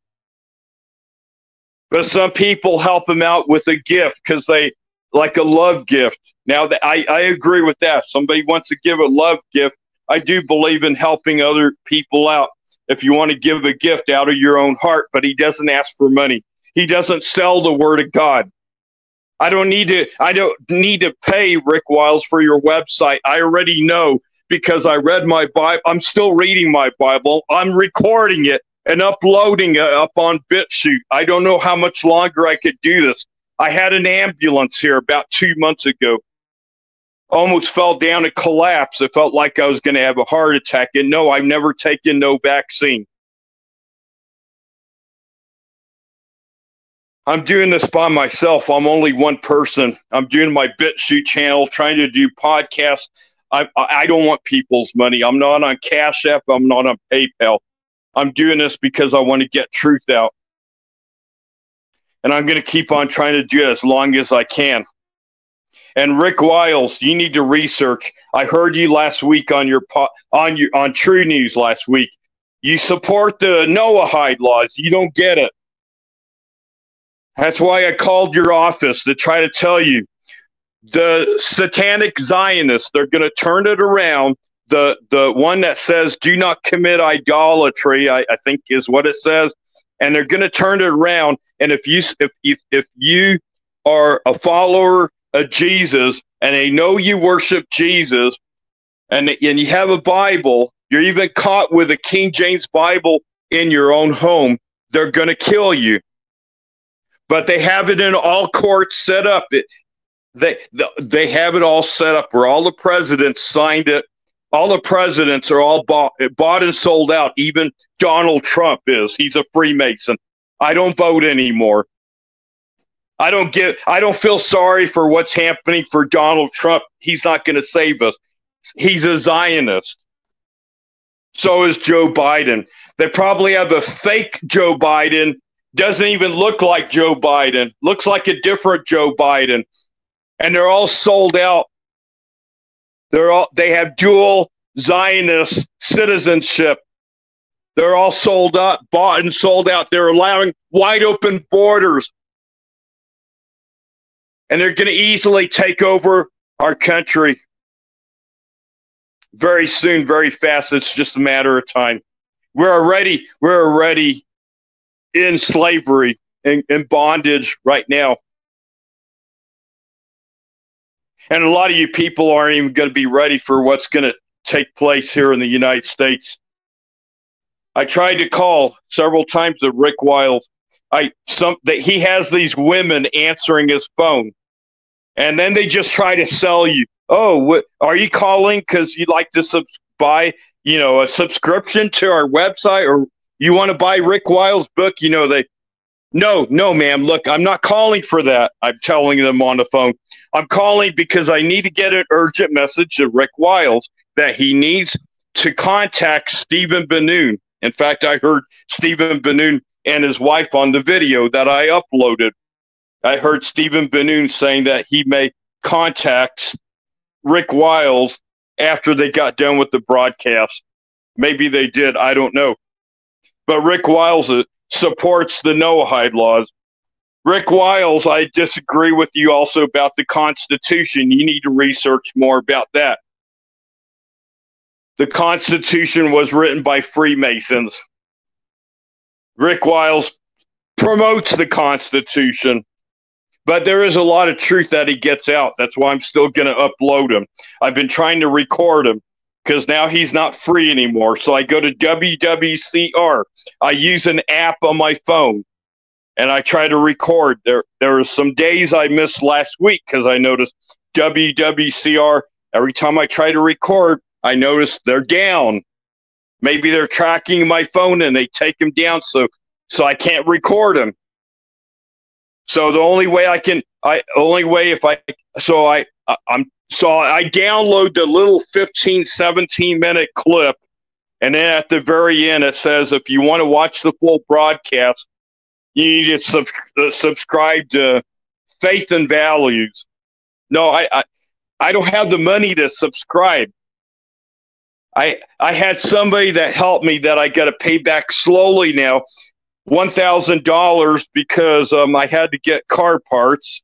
A: But some people help him out with a gift because they like a love gift. Now I, I agree with that. Somebody wants to give a love gift. I do believe in helping other people out. If you want to give a gift out of your own heart, but he doesn't ask for money. He doesn't sell the word of God. I don't need to I don't need to pay Rick Wiles for your website. I already know because I read my Bible. I'm still reading my Bible. I'm recording it and uploading it up on BitChute. I don't know how much longer I could do this. I had an ambulance here about two months ago. Almost fell down and collapsed. It felt like I was going to have a heart attack. And no, I've never taken no vaccine. I'm doing this by myself. I'm only one person. I'm doing my BitChute channel, trying to do podcasts. I, I don't want people's money. I'm not on Cash App. I'm not on PayPal. I'm doing this because I want to get truth out and I'm going to keep on trying to do it as long as I can. And Rick Wiles, you need to research. I heard you last week on your po- on your on TruNews last week. You support the Noahide laws. You don't get it. That's why I called your office to try to tell you the satanic Zionists. They're going to turn it around. The the one that says "Do not commit idolatry," I, I think is what it says and they're going to turn it around. And if you if if if you are a follower of Jesus and they know you worship Jesus, and and you have a Bible, you're even caught with a King James Bible in your own home, they're going to kill you. But they have it in all courts set up. It, they they have it all set up where all the presidents signed it all the presidents are all bought, bought and sold out. Even Donald Trump is. He's a Freemason. I don't vote anymore. I don't get. I don't feel sorry for what's happening for Donald Trump. He's not going to save us. He's a Zionist. So is Joe Biden. They probably have a fake Joe Biden. Doesn't even look like Joe Biden. Looks like a different Joe Biden. and they're all sold out. They're all they have dual Zionist citizenship. They're all sold up, bought and sold out. They're allowing wide open borders. And they're going to easily take over our country very soon, very fast. It's just a matter of time. We're already we're already in slavery and in bondage right now. And a lot of you people aren't even going to be ready for what's going to take place here in the United States. I tried to call several times to Rick Wiles. I some that he has these women answering his phone, and then they just try to sell you. Oh, what, are you calling because you'd like to sub- buy, you know, a subscription to our website, or you want to buy Rick Wiles' book? You know, they no, no, ma'am. Look, I'm not calling for that. I'm telling them on the phone. I'm calling because I need to get an urgent message to Rick Wiles that he needs to contact Stephen Ben-Nun. In fact, I heard Stephen Ben-Nun and his wife on the video that I uploaded. I heard Stephen Ben-Nun saying that he may contact Rick Wiles after they got done with the broadcast. Maybe they did. I don't know. But Rick Wiles uh, supports the Noahide laws. Rick Wiles, I disagree with you also about the Constitution. You need to research more about that. The Constitution was written by Freemasons. Rick Wiles promotes the Constitution, but there is a lot of truth that he gets out. That's why I'm still going to upload him. I've been trying to record him because now he's not free anymore. So I go to WWCR. I use an app on my phone and I try to record. There there some days I missed last week because I noticed WWCR every time I try to record, I notice they're down. Maybe they're tracking my phone and they take them down so so I can't record them. So the only way I can I only way if I so I I'm so I download the little 15, 17 minute clip. And then at the very end, it says if you want to watch the full broadcast, you need to sub- uh, subscribe to Faith and Values. No, I, I, I don't have the money to subscribe. I I had somebody that helped me that I got to pay back slowly now, one thousand dollars because um, I had to get car parts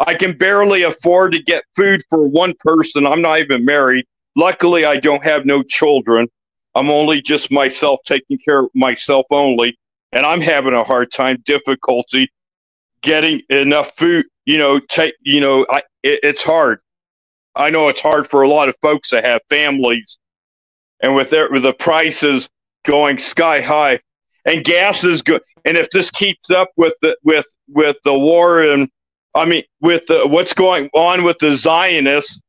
A: I can barely afford to get food for one person. I'm not even married. Luckily, I don't have no children. I'm only just myself taking care of myself only. And I'm having a hard time, difficulty getting enough food. You know, take, you know, I, it, it's hard. I know it's hard for a lot of folks that have families. And with, their, with the prices going sky high and gas is good. And if this keeps up with the, with, with the war and I mean, with the, what's going on with the Zionists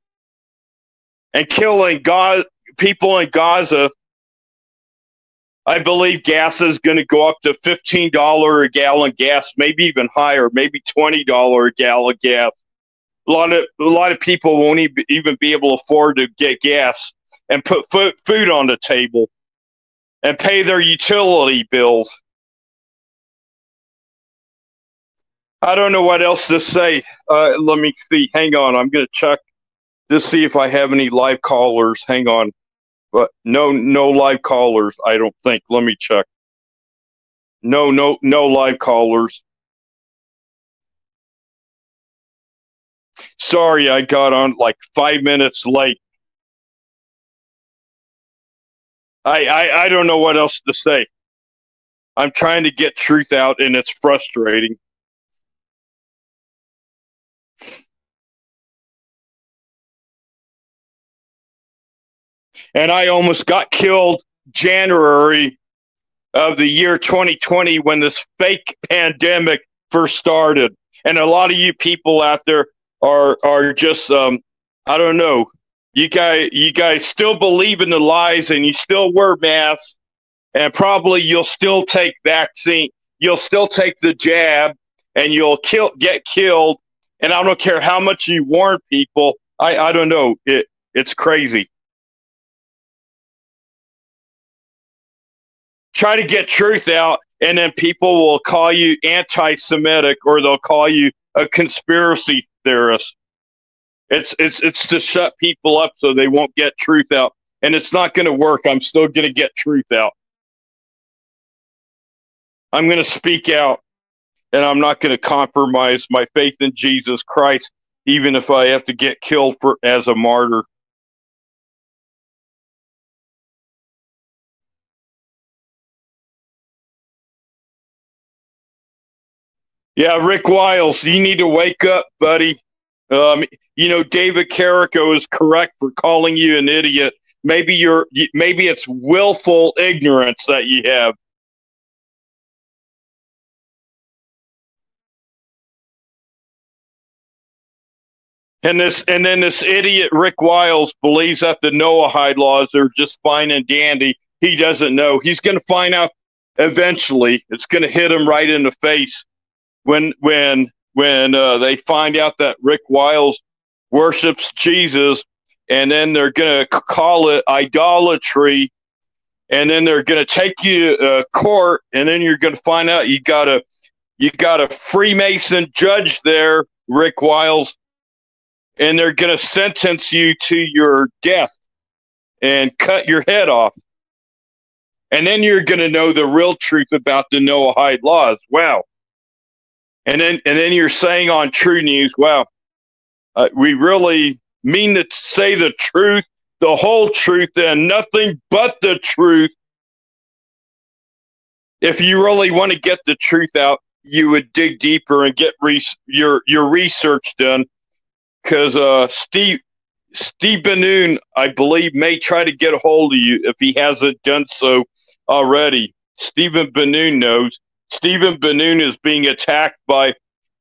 A: and killing God, people in Gaza, I believe gas is going to go up to $15 a gallon gas, maybe even higher, maybe $20 a gallon gas. A lot of a lot of people won't even be able to afford to get gas and put food on the table and pay their utility bills. I don't know what else to say. Uh, let me see. Hang on. I'm going to check to see if I have any live callers. Hang on. But no, no live callers. I don't think. Let me check. No, no, no live callers. Sorry, I got on like five minutes late. I, I, I don't know what else to say. I'm trying to get truth out, and it's frustrating. and I almost got killed January of the year 2020 when this fake pandemic first started. And a lot of you people out there are are just um, I don't know. You guys you guys still believe in the lies and you still wear masks and probably you'll still take vaccine. You'll still take the jab and you'll kill get killed. And I don't care how much you warn people. I, I don't know. It it's crazy. try to get truth out, and then people will call you anti Semitic or they'll call you a conspiracy theorist. It's it's it's to shut people up so they won't get truth out. And it's not going to work. I'm still going to get truth out. I'm going to speak out and I'm not going to compromise my faith in Jesus Christ even if I have to get killed for as a martyr. Yeah, Rick Wiles, you need to wake up, buddy. Um, you know, David Carrico is correct for calling you an idiot. Maybe you're, maybe it's willful ignorance that you have. And this, and then this idiot Rick Wiles believes that the Noahide laws are just fine and dandy. He doesn't know. He's going to find out eventually. It's going to hit him right in the face when when when uh, they find out that Rick Wiles worships Jesus, and then they're going to call it idolatry, and then they're going to take you to uh, court, and then you're going to find out you got a you got a Freemason judge there, Rick Wiles, and they're going to sentence you to your death and cut your head off. And then you're going to know the real truth about the Noahide laws. Wow. And then, and then you're saying on TruNews, well, uh, we really mean to say the truth, the whole truth, and nothing but the truth. If you really want to get the truth out, you would dig deeper and get re- your your research done because uh, Steve Steve Ben-Nun, I believe, may try to get a hold of you if he hasn't done so already. Stephen Ben-Nun knows. Stephen Ben-Nun is being attacked by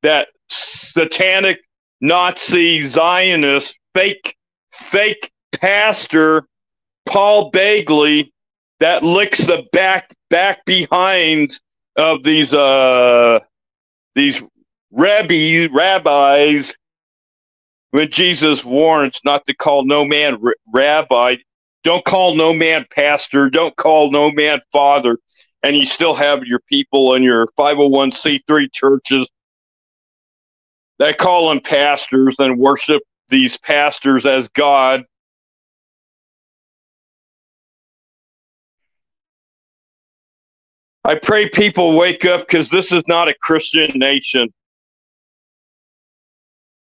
A: that satanic Nazi Zionist fake fake pastor Paul Begley that licks the back back behinds of these uh these rabbi rabbis when Jesus warns not to call no man r- rabbi, don't call no man pastor, don't call no man father, and you still have your people in your 501c3 churches that call them pastors and worship these pastors as God. I pray people wake up because this is not a Christian nation.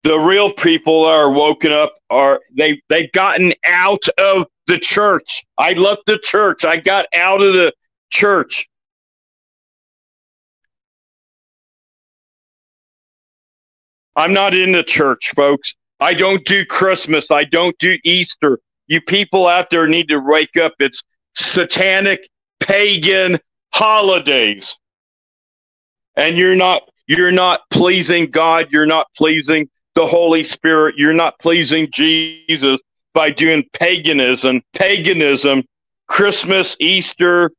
A: The real people are woken up are they they've gotten out of the church. I left the church. I got out of the church. I'm not in the church folks. I don't do christmas. I don't do easter. You people out there need to wake up. It's satanic pagan holidays. And you're not you're not pleasing god. You're not pleasing the Holy Spirit. You're not pleasing Jesus by doing paganism, paganism, Christmas, Easter,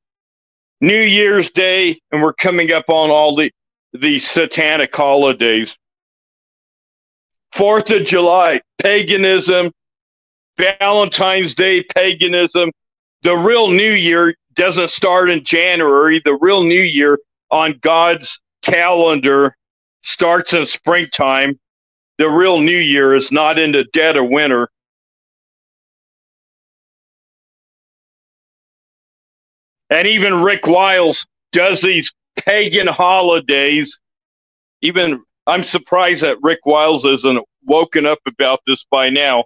A: New Year's Day, and we're coming up on all the the satanic holidays. Fourth of July, paganism, Valentine's Day, paganism. The real New Year doesn't start in January. The real New Year on God's calendar starts in springtime the real new year is not in the dead of winter. And even Rick Wiles does these pagan holidays. Even I'm surprised that Rick Wiles isn't woken up about this by now.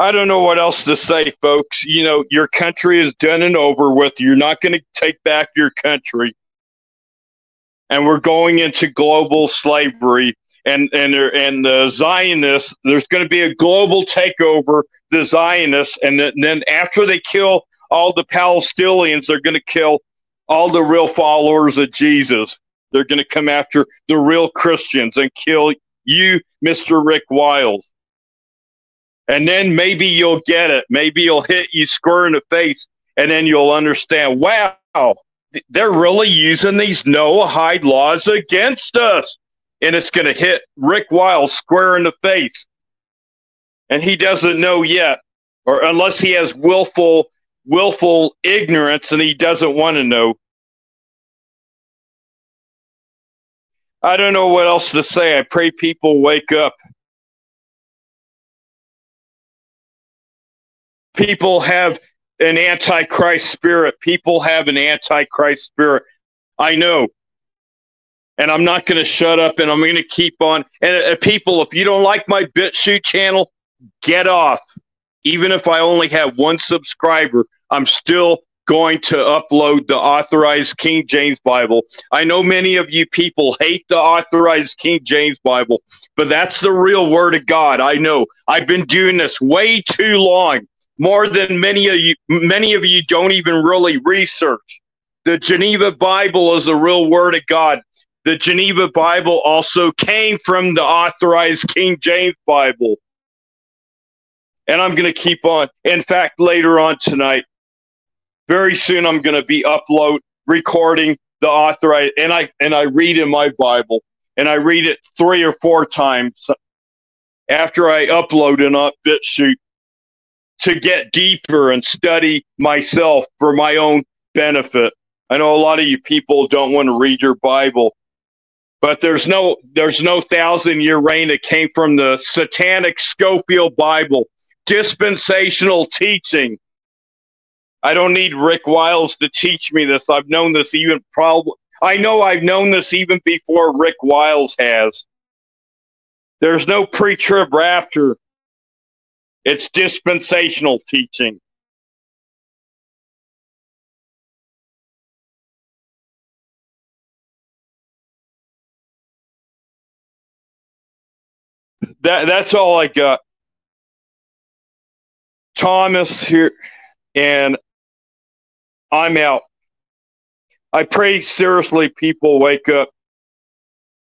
A: I don't know what else to say, folks. You know, your country is done and over with. You're not going to take back your country. And we're going into global slavery. And and and the Zionists, there's going to be a global takeover. The Zionists, and then after they kill all the Palestinians, they're going to kill all the real followers of Jesus. They're going to come after the real Christians and kill you, Mister Rick Wiles and then maybe you'll get it. Maybe you'll hit you square in the face, and then you'll understand. Wow, they're really using these Noahide laws against us, and it's going to hit Rick Wiles square in the face. And he doesn't know yet, or unless he has willful, willful ignorance and he doesn't want to know. I don't know what else to say. I pray people wake up. People have an antichrist spirit. People have an antichrist spirit. I know and I'm not going to shut up and I'm going to keep on. And uh, people, if you don't like my BitChute channel, get off. Even if I only have one subscriber, I'm still going to upload the authorized King James Bible. I know many of you people hate the authorized King James Bible, but that's the real word of God. I know. I've been doing this way too long. More than many of you many of you don't even really research. The Geneva Bible is the real word of God. The Geneva Bible also came from the authorized King James Bible. And I'm going to keep on. In fact, later on tonight, very soon I'm going to be upload recording the author and I and I read in my Bible and I read it three or four times after I upload it on BitChute to get deeper and study myself for my own benefit. I know a lot of you people don't want to read your Bible, but there's no there's no thousand year reign that came from the satanic Scofield Bible, dispensational teaching I don't need Rick Wiles to teach me this. I've known this even probably. I know I've known this even before Rick Wiles has. There's no pre-trib rapture. It's dispensational teaching. That that's all I got. Thomas here and I'm out. I pray seriously people wake up.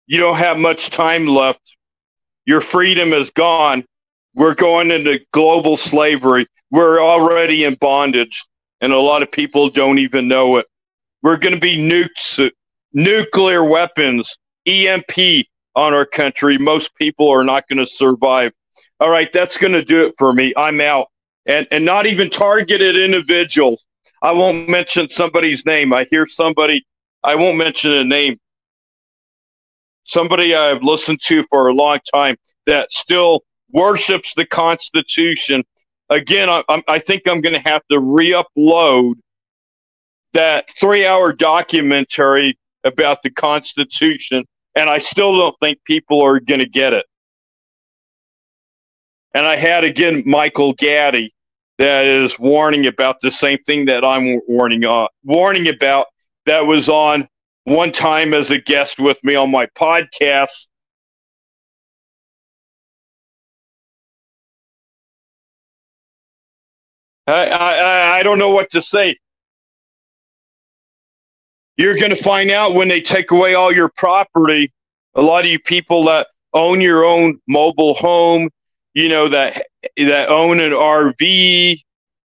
A: You don't have much time left. Your freedom is gone. We're going into global slavery. We're already in bondage, and a lot of people don't even know it. We're going to be nukes, nuclear weapons, EMP on our country. Most people are not going to survive. All right, that's going to do it for me. I'm out. And, and not even targeted individuals I won't mention somebody's name. I hear somebody, I won't mention a name. Somebody I've listened to for a long time that still worships the Constitution. Again, I, I think I'm going to have to re upload that three hour documentary about the Constitution, and I still don't think people are going to get it. And I had again Michael Gaddy that is warning about the same thing that I'm warning uh, warning about. That was on one time as a guest with me on my podcast. I, I, I don't know what to say. You're going to find out when they take away all your property. A lot of you people that own your own mobile home, you know that that own an RV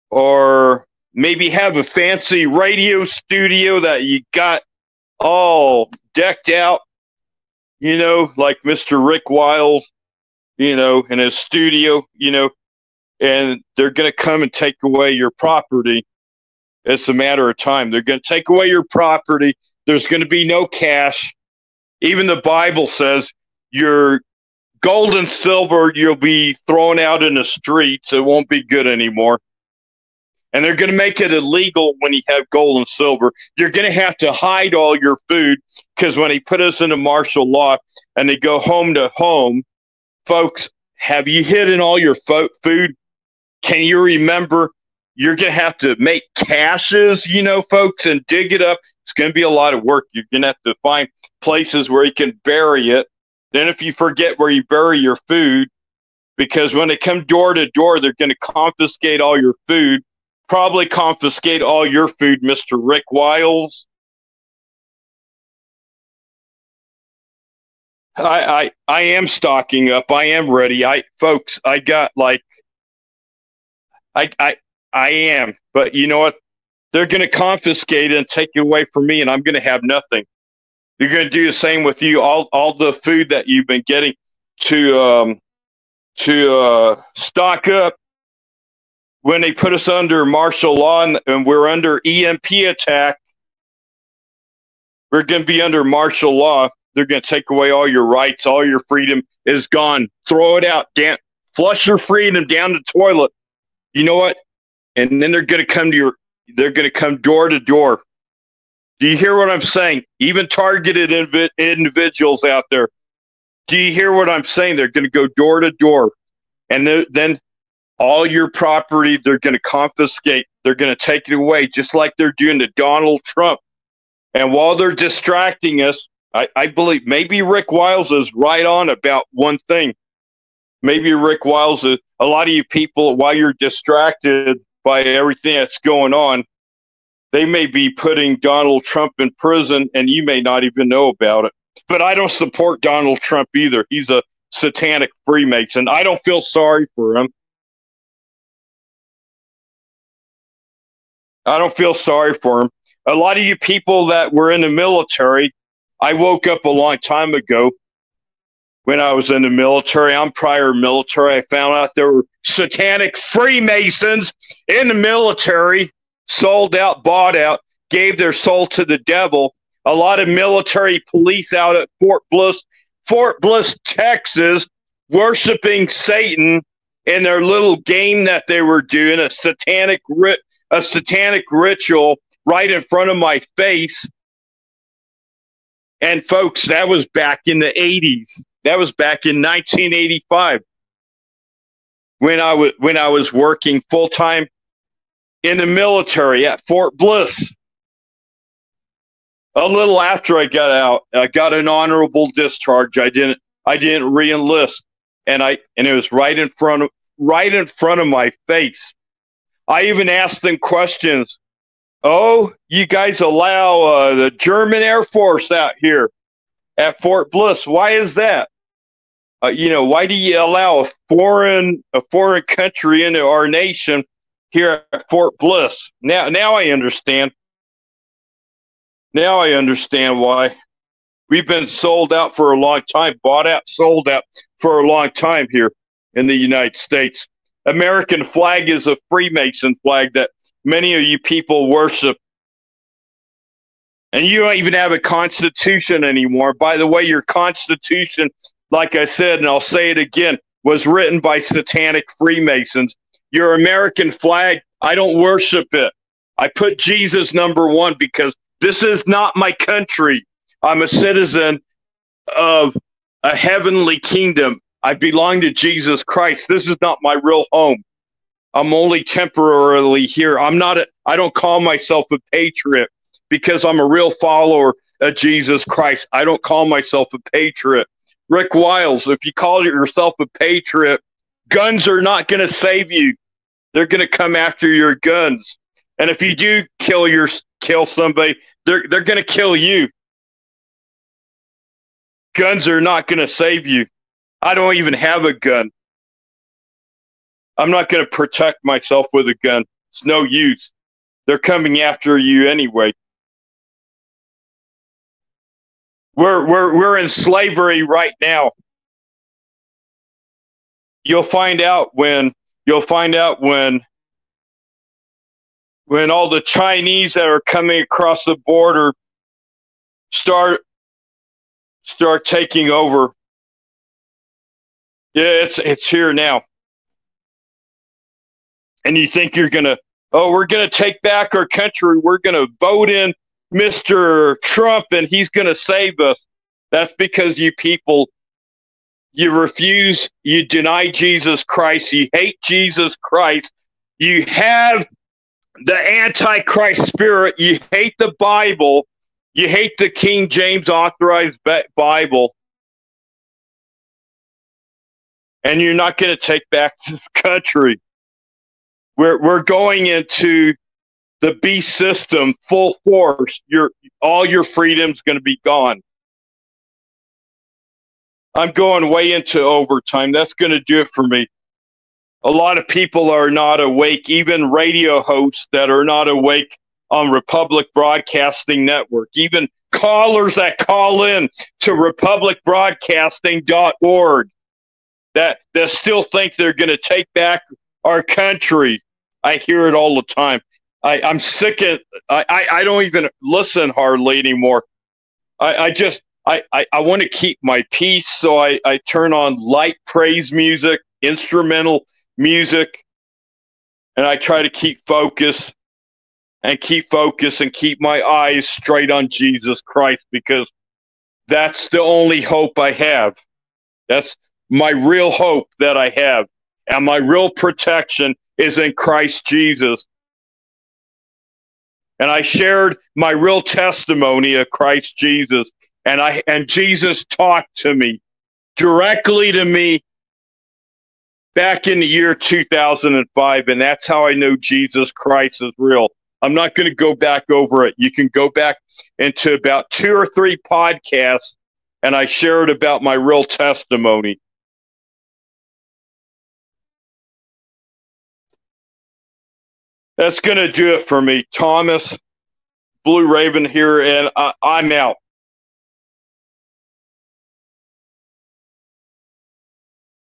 A: or maybe have a fancy radio studio that you got all decked out, you know, like Mr. Rick Wiles, you know, in his studio, you know, and they're going to come and take away your property. It's a matter of time. They're going to take away your property. There's going to be no cash. Even the Bible says you're gold and silver you'll be thrown out in the streets. It won't be good anymore. And they're going to make it illegal when you have gold and silver. You're going to have to hide all your food because when he put us into martial law and they go home to home, folks, have you hidden all your fo- food? Can you remember? You're going to have to make caches, you know, folks, and dig it up. It's going to be a lot of work. You're going to have to find places where you can bury it then, if you forget where you bury your food, because when they come door to door, they're going to confiscate all your food, probably confiscate all your food, Mr. Rick Wiles. I, I I am stocking up. I am ready. I folks, I got like I I I am. But you know what? They're going to confiscate and take it away from me and I'm going to have nothing. They're going to do the same with you. All all the food that you've been getting to um, to uh, stock up when they put us under martial law and, and we're under EMP attack. We're going to be under martial law. They're going to take away all your rights. All your freedom is gone. Throw it out. Damn, flush your freedom down the toilet. You know what? And then they're going to come to your. They're going to come door to door. Do you hear what I'm saying? Even targeted invi- individuals out there. Do you hear what I'm saying? They're going to go door to door, and then all your property they're going to confiscate. They're going to take it away, just like they're doing to Donald Trump. And while they're distracting us, I, I believe maybe Rick Wiles is right on about one thing. Maybe Rick Wiles is a lot of you people, while you're distracted by everything that's going on, they may be putting Donald Trump in prison and you may not even know about it. But I don't support Donald Trump either. He's a satanic Freemason. I don't feel sorry for him. I don't feel sorry for him. A lot of you people that were in the military, I woke up a long time ago when I was in the military. I'm prior military. I found out there were satanic Freemasons in the military, sold out, bought out, gave their soul to the devil. A lot of military police out at Fort Bliss, Fort Bliss, Texas, worshiping Satan in their little game that they were doing, a satanic rit a satanic ritual right in front of my face. And folks, that was back in the 80s. That was back in 1985 when I was when I was working full time in the military at Fort Bliss. A little after I got out, I got an honorable discharge. I didn't I didn't reenlist, and I and it was right in front of right in front of my face. I even asked them questions. Oh, you guys allow uh, the German Air Force out here at Fort Bliss. Why is that? Uh, you know, why do you allow a foreign a foreign country into our nation here at Fort Bliss? Now, now I understand. Now I understand why. We've been sold out for a long time, bought out, sold out for a long time here in the United States. American flag is a Freemason flag that many of you people worship. And you don't even have a constitution anymore. By the way, your constitution, like I said, and I'll say it again, was written by satanic Freemasons. Your American flag, I don't worship it. I put Jesus number one because this is not my country. I'm a citizen of a heavenly kingdom. I belong to Jesus Christ. This is not my real home. I'm only temporarily here. I'm not a, I don't call myself a patriot because I'm a real follower of Jesus Christ. I don't call myself a patriot. Rick Wiles, if you call yourself a patriot, guns are not going to save you. They're going to come after your guns. And if you do kill your kill somebody, they're they're going to kill you. Guns are not going to save you. I don't even have a gun. I'm not going to protect myself with a gun. It's no use. They're coming after you anyway. We're we're we're in slavery right now. You'll find out when you'll find out when when all the Chinese that are coming across the border start start taking over yeah, it's it's here now. And you think you're gonna oh, we're gonna take back our country, we're gonna vote in Mr. Trump and he's gonna save us. That's because you people you refuse, you deny Jesus Christ, you hate Jesus Christ, you have the antichrist spirit, you hate the Bible, you hate the King James authorized Bible, and you're not going to take back the country. We're we're going into the beast system full force. Your all your freedom's going to be gone. I'm going way into overtime. That's going to do it for me. A lot of people are not awake, even radio hosts that are not awake on Republic Broadcasting Network, even callers that call in to republicbroadcasting.org that that still think they're going to take back our country. I hear it all the time. I, I'm sick of. I, I, I don't even listen hardly anymore. I, I just I, I, I want to keep my peace, so I, I turn on light praise music, instrumental music, and I try to keep focus and keep focus and keep my eyes straight on Jesus Christ because that's the only hope I have. That's my real hope that I have. And my real protection is in Christ Jesus. And I shared my real testimony of Christ Jesus. And I and Jesus talked to me directly to me back in the year 2005 and that's how I know Jesus Christ is real. I'm not going to go back over it. You can go back into about two or three podcasts and I shared about my real testimony. That's going to do it for me. Thomas, Blue Raven here, and I, I'm out.